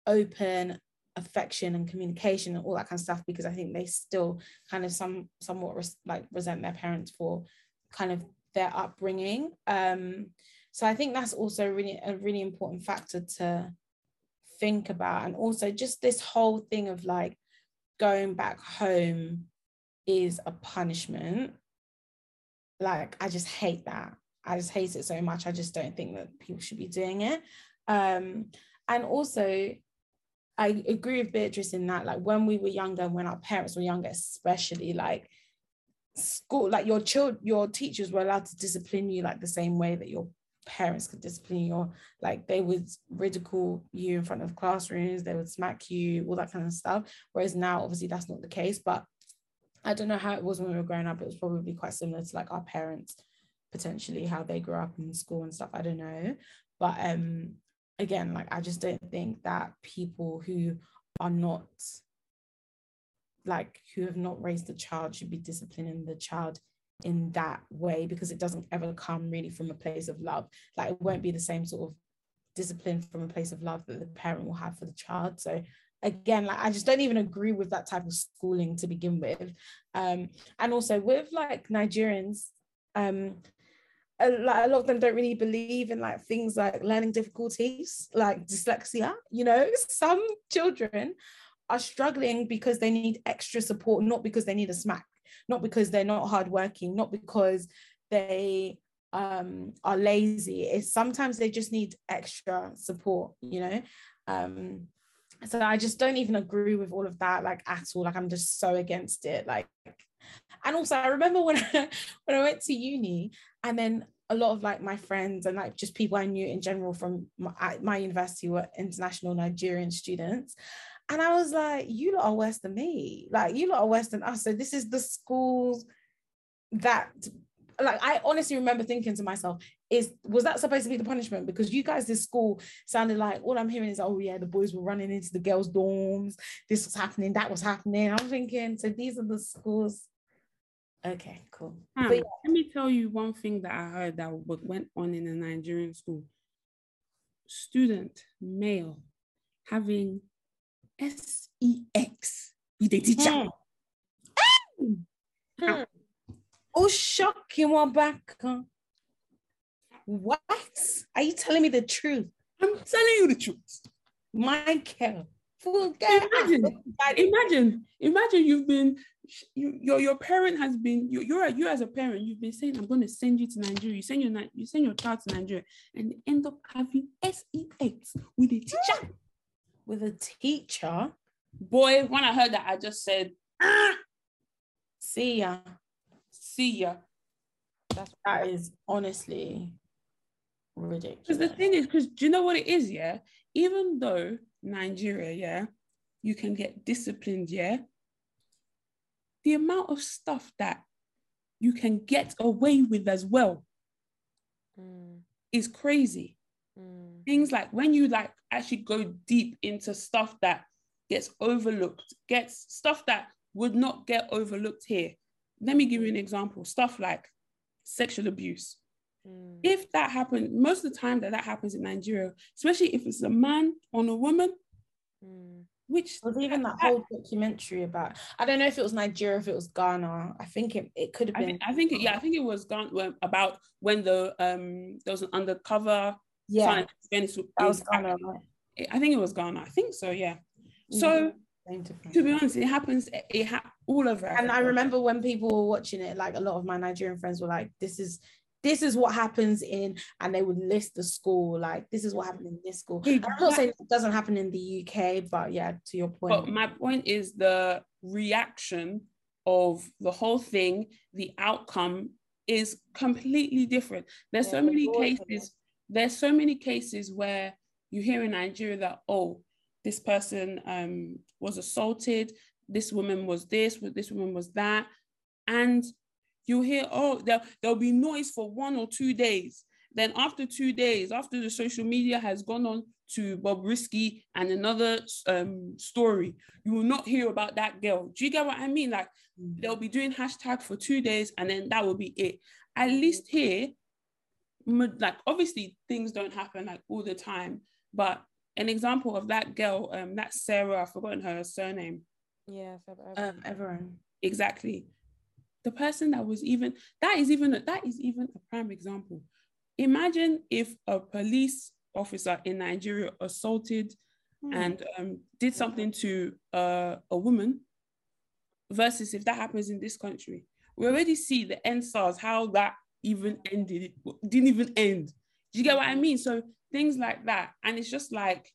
open affection and communication and all that kind of stuff because I think they still kind of some somewhat res- like resent their parents for kind of their upbringing. Um, so I think that's also really a really important factor to think about, and also just this whole thing of like going back home is a punishment. Like I just hate that. I just hate it so much. I just don't think that people should be doing it. Um, and also I agree with Beatrice in that, like when we were younger, when our parents were younger, especially like school, like your child, your teachers were allowed to discipline you like the same way that your parents could discipline you or like they would ridicule you in front of classrooms they would smack you all that kind of stuff whereas now obviously that's not the case but i don't know how it was when we were growing up it was probably quite similar to like our parents potentially how they grew up in school and stuff i don't know but um again like i just don't think that people who are not like who have not raised a child should be disciplining the child in that way because it doesn't ever come really from a place of love. Like it won't be the same sort of discipline from a place of love that the parent will have for the child. So again, like I just don't even agree with that type of schooling to begin with. Um, and also with like Nigerians, um, a, like a lot of them don't really believe in like things like learning difficulties, like dyslexia. You know, some children are struggling because they need extra support, not because they need a smack not because they're not hardworking, not because they um, are lazy. It's sometimes they just need extra support, you know. Um, so I just don't even agree with all of that, like at all. Like I'm just so against it. Like, and also I remember when I, when I went to uni, and then a lot of like my friends and like just people I knew in general from my, my university were international Nigerian students, and I was like, you lot are worse than me. Like, you lot are worse than us. So this is the schools that like I honestly remember thinking to myself, is was that supposed to be the punishment? Because you guys, this school sounded like all I'm hearing is, oh yeah, the boys were running into the girls' dorms, this was happening, that was happening. I'm thinking, so these are the schools. Okay, cool.
Hmm, yeah. Let me tell you one thing that I heard that went on in a Nigerian school. Student male having S-E-X with a teacher.
Mm. Mm. Oh, shocking one back. What? Are you telling me the truth?
I'm telling you the truth.
Michael.
Imagine, imagine, imagine you've been you, your your parent has been you you're you as a parent you've been saying I'm going to send you to Nigeria you send your night, you send your child to Nigeria and end up having sex with a teacher
with a teacher.
Boy, when I heard that, I just said, ah!
see ya.
See ya.
That's that is honestly ridiculous.
Because the thing is, because do you know what it is? Yeah, even though Nigeria, yeah, you can get disciplined, yeah, the amount of stuff that you can get away with as well mm. is crazy. Mm. Things like when you like actually go deep into stuff that gets overlooked, gets stuff that would not get overlooked here. Let me give you an example stuff like sexual abuse. Mm. If that happened, most of the time that that happens in Nigeria, especially if it's a man on a woman, mm. which
was even that, that, whole documentary about. I don't know if it was Nigeria, if it was Ghana. I think it, it could have been.
I think, I think it, yeah, I think it was Ghana about when the um there was an undercover
yeah, that was Ghana.
I think it was Ghana. I think so. Yeah. So to be honest, it happens. It ha- all over. It.
And I remember when people were watching it, like a lot of my Nigerian friends were like, "This is." This is what happens in, and they would list the school like this is what happened in this school. I'm not saying it doesn't happen in the UK, but yeah, to your point.
But my point is the reaction of the whole thing, the outcome is completely different. There's yeah, so many cases there's so many cases where you hear in Nigeria that, oh, this person um, was assaulted, this woman was this, this woman was that. And you hear, oh, there, there'll be noise for one or two days. Then after two days, after the social media has gone on to Bobrisky and another um, story, you will not hear about that girl. Do you get what I mean? Like mm-hmm. they'll be doing hashtag for two days and then that will be it. At least here, like obviously things don't happen like all the time but an example of that girl um that sarah i've forgotten her surname
yeah
um, everyone
exactly the person that was even that is even that is even a prime example imagine if a police officer in nigeria assaulted hmm. and um, did something to uh, a woman versus if that happens in this country we already see the EndSARS how that even ended, it didn't even end. Do you get what I mean? So things like that. And it's just like,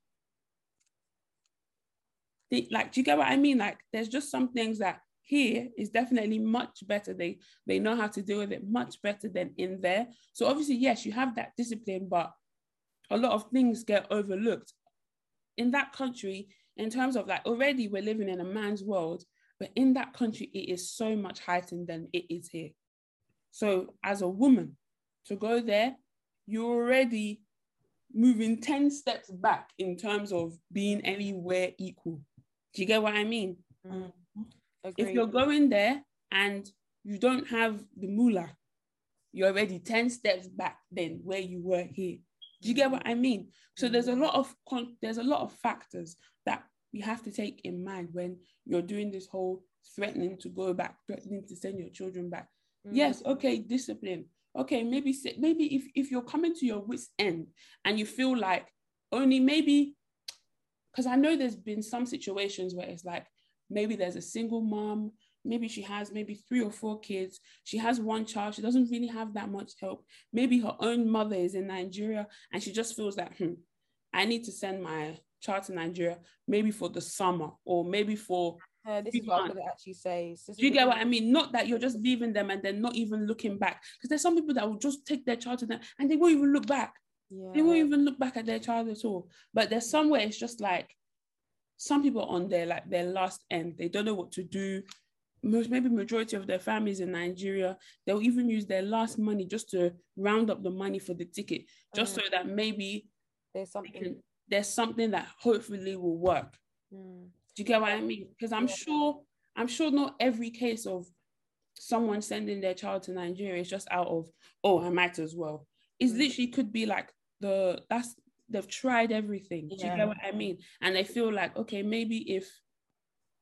like, do you get what I mean? Like, there's just some things that here is definitely much better. They they know how to deal with it much better than in there. So obviously, yes, you have that discipline, but a lot of things get overlooked. In that country, in terms of like already we're living in a man's world, but in that country, it is so much heightened than it is here. So as a woman, to go there, you're already moving 10 steps back in terms of being anywhere equal. Do you get what I mean?
Mm.
If you're going there and you don't have the moolah, you're already 10 steps back then where you were here. Do you get what I mean? So there's a lot of con- there's a lot of factors that you have to take in mind when you're doing this whole threatening to go back, threatening to send your children back. Mm. Yes, okay, discipline. Okay, maybe maybe if, if you're coming to your wits end and you feel like only maybe because I know there's been some situations where it's like maybe there's a single mom, maybe she has maybe three or four kids, she has one child, she doesn't really have that much help. Maybe her own mother is in Nigeria and she just feels like, hmm, I need to send my child to Nigeria, maybe for the summer or maybe for.
Uh, this is what I'm going to actually say.
Do you get what I mean? Not that you're just leaving them and then not even looking back. Because there's some people that will just take their child to them and they won't even look back. Yeah. They won't even look back at their child at all. But there's somewhere it's just like some people on their like their last end. They don't know what to do. Most maybe majority of their families in Nigeria, they'll even use their last money just to round up the money for the ticket, just mm. so that maybe
there's something
there's something that hopefully will work. Mm. Do you get what I mean? Because I'm yeah. sure, I'm sure not every case of someone sending their child to Nigeria is just out of, oh, I might as well. It mm. literally could be like the that's they've tried everything. Do you get what I mean? And they feel like, okay, maybe if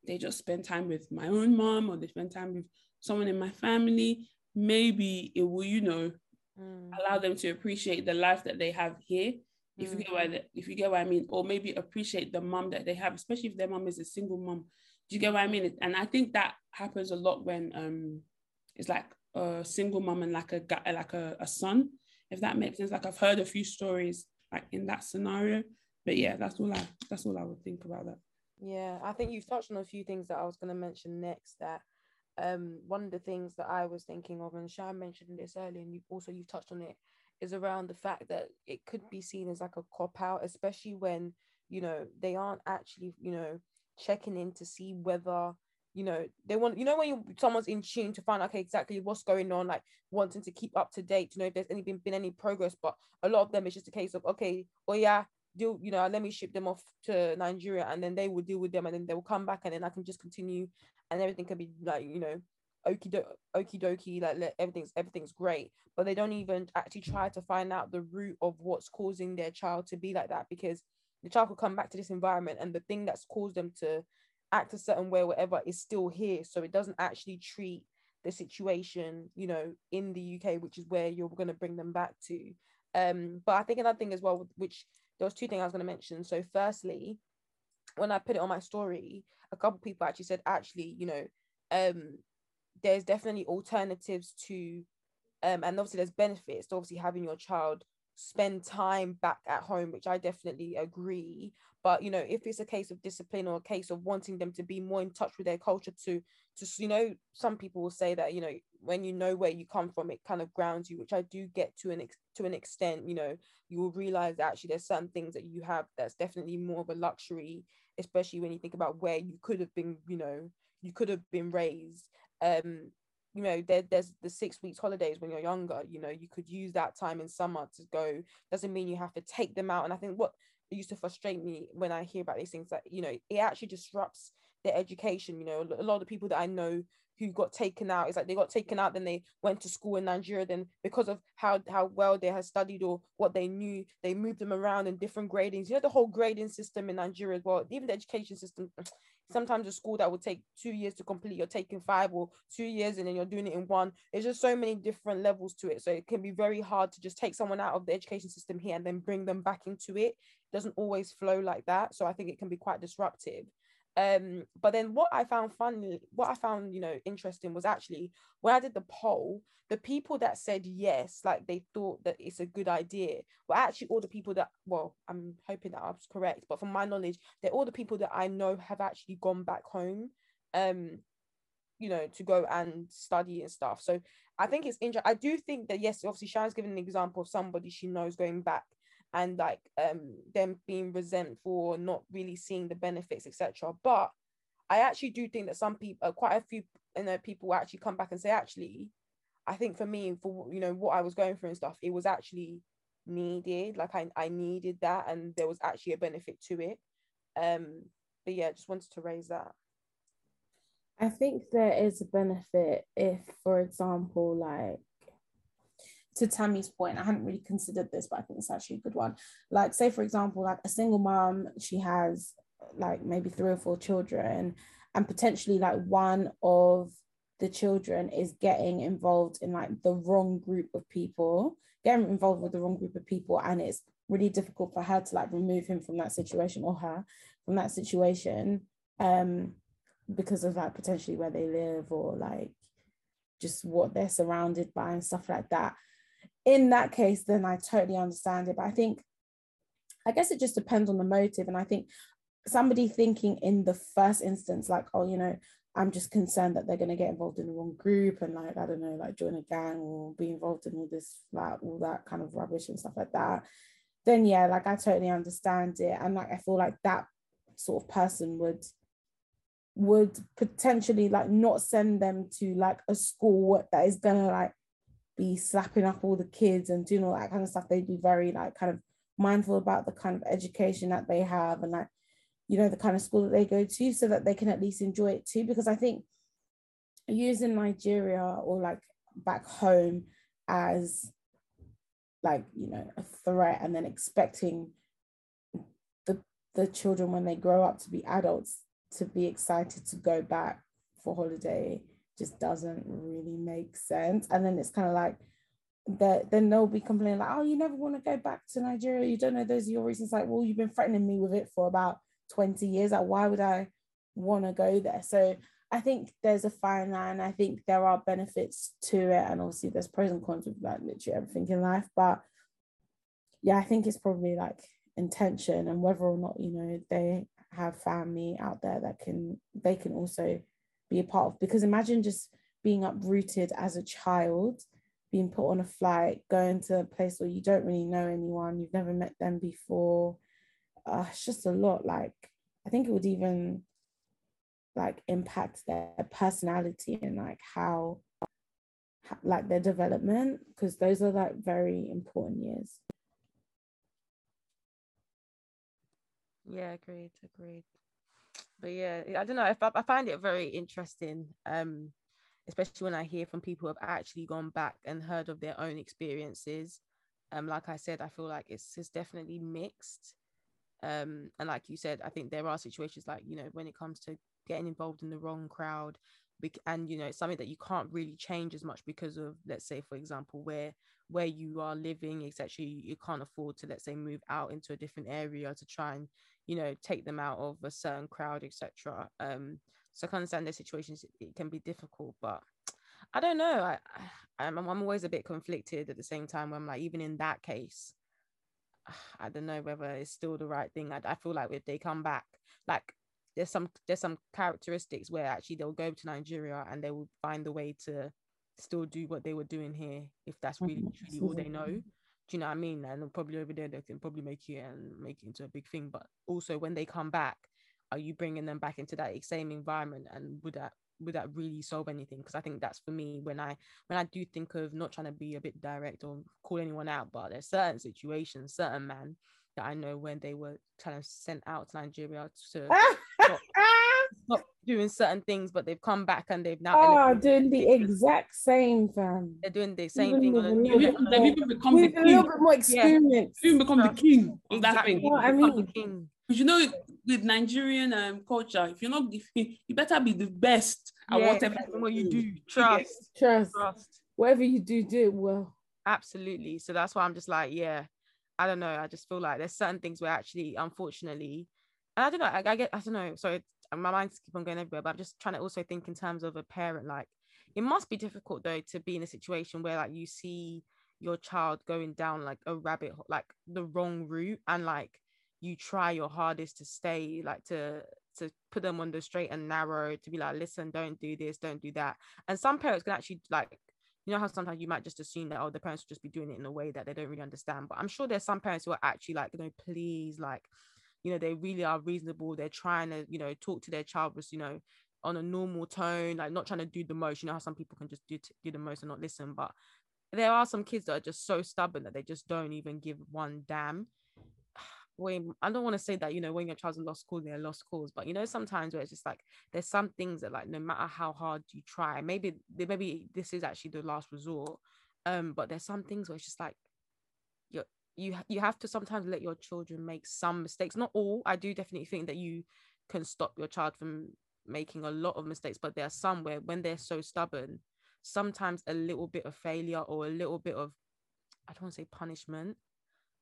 they just spend time with my own mom or they spend time with someone in my family, maybe it will, you know, mm. allow them to appreciate the life that they have here if you get what I, if you get what I mean, or maybe appreciate the mom that they have, especially if their mom is a single mom. Do you get what I mean? And I think that happens a lot when um it's like a single mom and like a guy, like a, a son, if that makes sense. Like I've heard a few stories like in that scenario. But yeah, that's all I that's all I would think about that.
Yeah, I think you've touched on a few things that I was gonna mention next that um one of the things that I was thinking of and Shan mentioned this earlier and you also you've touched on it is around the fact that it could be seen as like a cop out, especially when you know they aren't actually you know checking in to see whether you know they want you know when you someone's in tune to find out okay exactly what's going on like wanting to keep up to date to know if there's any been, been any progress but a lot of them it's just a case of okay oh yeah do you know let me ship them off to nigeria and then they will deal with them and then they will come back and then i can just continue and everything can be like you know okie do- okie dokie, like everything's everything's great, but they don't even actually try to find out the root of what's causing their child to be like that because the child could come back to this environment and the thing that's caused them to act a certain way, whatever, is still here. So it doesn't actually treat the situation, you know, in the UK, which is where you're going to bring them back to. Um, but I think another thing as well, which there was two things I was going to mention. So, firstly, when I put it on my story, a couple people actually said, actually, you know, um, there's definitely alternatives to um and obviously there's benefits to obviously having your child spend time back at home which i definitely agree. But you know if it's a case of discipline or a case of wanting them to be more in touch with their culture to to you know some people will say that you know when you know where you come from it kind of grounds you which i do get to an ex- to an extent you know. You will realize that actually there's certain things that you have that's definitely more of a luxury especially when you think about where you could have been you know you could have been raised. Um you know there, there's the six weeks holidays when you're younger you know you could use that time in summer to go doesn't mean you have to take them out. And i think what used to frustrate me when i hear about these things that you know it actually disrupts their education you know a lot of people that i know who got taken out. It's like they got taken out then they went to school in nigeria then because of how how well they had studied or what they knew they moved them around in different gradings. You know the whole grading system in nigeria as well even the education system. Sometimes a school that would take two years to complete you're taking five or two years and then you're doing it in one. There's just so many different levels to it. So it can be very hard to just take someone out of the education system here and then bring them back into it, it doesn't always flow like that. So i think it can be quite disruptive um but then what i found funny what i found you know interesting was actually when i did the poll the people that said yes like they thought that it's a good idea were actually all the people that well i'm hoping that i was correct but from my knowledge they're all the people that i know have actually gone back home um you know to go and study and stuff. So i think it's interesting i do think that yes obviously Sharon's given an example of somebody she knows going back and like um them being resentful not really seeing the benefits etc but i actually do think that some people uh, quite a few you know people actually come back and say actually i think for me for you know what i was going through and stuff it was actually needed like i, I needed that and there was actually a benefit to it. Um but yeah just wanted to raise that.
I think there is a benefit if, for example, like to Tammy's point, I hadn't really considered this, but I think it's actually a good one. Like, say, for example, like a single mom, she has like maybe three or four children, and potentially like one of the children is getting involved in like the wrong group of people, getting involved with the wrong group of people, and it's really difficult for her to like remove him from that situation or her from that situation. Um, because of like potentially where they live or like just what they're surrounded by and stuff like that. In that case, then I totally understand it. But I think, I guess it just depends on the motive. And I think somebody thinking in the first instance, like, oh, you know, I'm just concerned that they're going to get involved in the wrong group and like, I don't know, like join a gang or be involved in all this, like all that kind of rubbish and stuff like that. Then, yeah, like I totally understand it. And like, I feel like that sort of person would would potentially like not send them to like a school that is gonna like be slapping up all the kids and doing all that kind of stuff. They'd be very like kind of mindful about the kind of education that they have and like you know the kind of school that they go to so that they can at least enjoy it too because i think using nigeria or like back home as like you know a threat and then expecting the the children when they grow up to be adults to be excited to go back for holiday just doesn't really make sense. And then it's kind of like that then they'll be complaining like, oh, you never want to go back to Nigeria. You don't know those are your reasons. Like, well, you've been threatening me with it for about 20 years. Like, why would I want to go there? So I think there's a fine line. I think there are benefits to it. And obviously there's pros and cons with like literally everything in life. But yeah, I think it's probably like intention and whether or not, you know, they have family out there that can they can also be a part of because imagine just being uprooted as a child being put on a flight going to a place where you don't really know anyone you've never met them before uh, it's just a lot like i think it would even like impact their personality and like how like their development because those are like very important years
Yeah, agreed, agreed. But yeah, I don't know. I, I find it very interesting, um, especially when I hear from people who have actually gone back and heard of their own experiences. Um, like I said, I feel like it's it's definitely mixed. Um, and like you said, I think there are situations like you know when it comes to getting involved in the wrong crowd, and you know it's something that you can't really change as much because of let's say for example where where you are living etc you, you can't afford to let's say move out into a different area to try and you know take them out of a certain crowd etc um so i can understand their situations it can be difficult but i don't know. I i'm, I'm always a bit conflicted at the same time when i'm like even in that case i don't know whether it's still the right thing. I, I feel like if they come back like there's some there's some characteristics where actually they'll go to nigeria and they will find a way to still do what they were doing here if that's really truly all they know do you know what I mean? And probably over there they can probably make it and make it into a big thing. But also when they come back, are you bringing them back into that same environment? And would that would that really solve anything? Because I think that's for me when I when I do think of not trying to be a bit direct or call anyone out, but there's certain situations, certain men that I know when they were kind of sent out to Nigeria to stop, stop, doing certain things, but they've come back and they've now
oh, doing the exact same thing.
They're doing the same thing. On a
new they've even become the king.
a little bit more experience.
Yeah. Even become the king of that
exactly.
thing.
I mean,
because you know, with Nigerian um, culture, if you're not, if you, you better be the best at
yeah,
whatever
what you do. Trust,
trust,
trust.
Whatever you do, do it well.
Absolutely. So that's why I'm just like, yeah, I don't know. I just feel like there's certain things where actually, unfortunately, and I don't know. I, I get, I don't know. Sorry, my mind's keep on going everywhere. But I'm just trying to also think in terms of a parent. Like, it must be difficult though to be in a situation where like you see your child going down like a rabbit hole, like the wrong route, and like you try your hardest to stay, like to to put them on the straight and narrow to be like listen don't do this don't do that and some parents can actually like you know how sometimes you might just assume that oh the parents will just be doing it in a way that they don't really understand but i'm sure there's some parents who are actually like you know please like you know they really are reasonable. They're trying to you know talk to their child with you know on a normal tone like not trying to do the most. You know how some people can just do t- do the most and not listen but there are some kids that are just so stubborn that they just don't even give one damn. When I don't want to say that you know when your child's a lost cause they're lost cause, but you know sometimes where it's just like there's some things that like no matter how hard you try, maybe maybe this is actually the last resort, um, but there's some things where it's just like you you have to sometimes let your children make some mistakes, not all. I do definitely think that you can stop your child from making a lot of mistakes, but there are some where when they're so stubborn, sometimes a little bit of failure or a little bit of I don't want to say punishment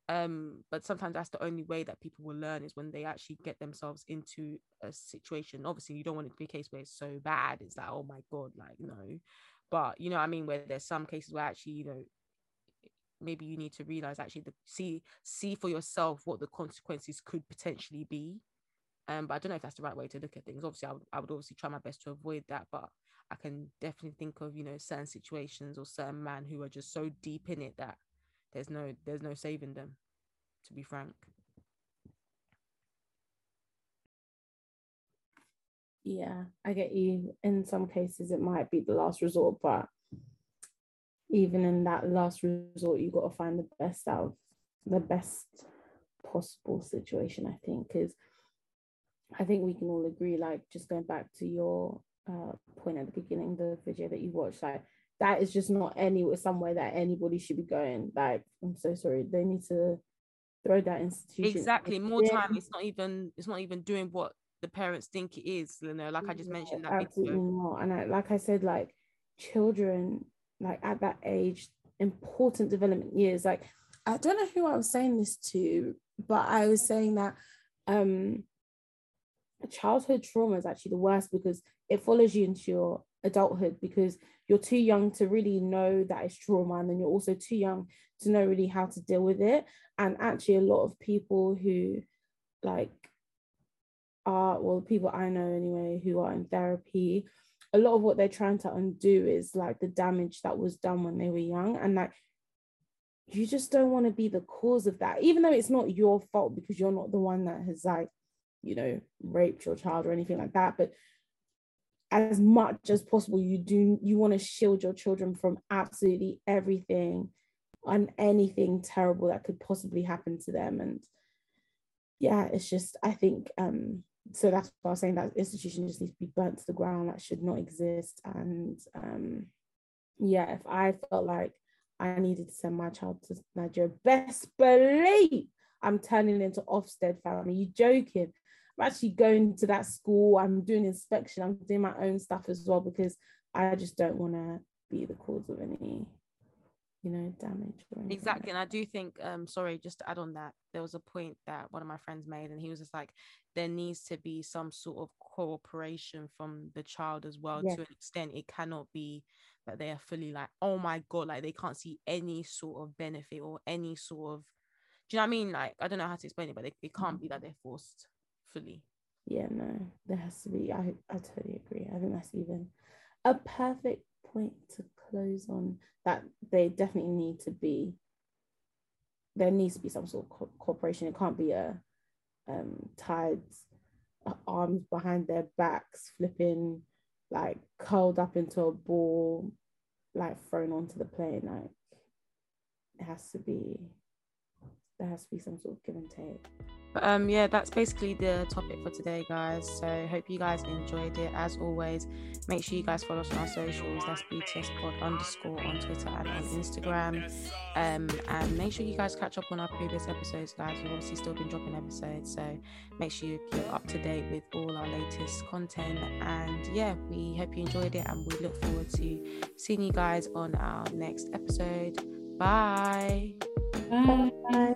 um but sometimes that's the only way that people will learn is when they actually get themselves into a situation obviously you don't want it to be a case where it's so bad it's like oh my god like no but you know i mean where there's some cases where actually you know maybe you need to realize actually the see see for yourself what the consequences could potentially be. Um but i don't know if that's the right way to look at things. Obviously I would, I would obviously try my best to avoid that but i can definitely think of you know certain situations or certain men who are just so deep in it that there's no there's no saving them to be frank.
Yeah i get you. In some cases it might be the last resort but even in that last resort you got to find the best out of the best possible situation i think because i think we can all agree like just going back to your uh, point at the beginning the video that you watched like that is just not any somewhere that anybody should be going. Like, I'm so sorry. They need to throw that institution.
Exactly. More time. It's not even it's not even doing what the parents think it is, you know, like I just mentioned that
absolutely not. And I, like I said, like children, like at that age, important development years. Like I don't know who I was saying this to, but I was saying that um childhood trauma is actually the worst because it follows you into your adulthood because you're too young to really know that it's trauma and then you're also too young to know really how to deal with it and actually a lot of people who like are well people i know anyway who are in therapy a lot of what they're trying to undo is like the damage that was done when they were young and like you just don't want to be the cause of that even though it's not your fault because you're not the one that has like you know raped your child or anything like that but as much as possible you do you want to shield your children from absolutely everything and anything terrible that could possibly happen to them and yeah it's just i think um so that's why i was saying that institution just needs to be burnt to the ground that should not exist and um yeah if i felt like i needed to send my child to nigeria best believe i'm turning into Ofsted family you joking I'm actually going to that school. I'm doing inspection. I'm doing my own stuff as well because I just don't want to be the cause of any, you know, damage.
exactly. And I do think, um, sorry, just to add on that, there was a point that one of my friends made, and he was just like, there needs to be some sort of cooperation from the child as well yeah. to an extent. It cannot be that they are fully like, oh my God, like they can't see any sort of benefit or any sort of, do you know what I mean? Like, I don't know how to explain it, but they, it can't be that they're forced fully.
Yeah, no, there has to be. I, I totally agree. I think that's even a perfect point to close on that they definitely need to be there needs to be some sort of co- cooperation it can't be a um tied uh, arms behind their backs flipping like curled up into a ball like thrown onto the plane. Like it has to be there has to be some sort of give and take
but um, yeah, that's basically the topic for today, guys. So hope you guys enjoyed it. As always, make sure you guys follow us on our socials. That's BTS Pod underscore on Twitter and on Instagram. Um, and make sure you guys catch up on our previous episodes, guys. We've obviously still been dropping episodes, so make sure you keep up to date with all our latest content. And yeah, we hope you enjoyed it, and we look forward to seeing you guys on our next episode. Bye.
Bye.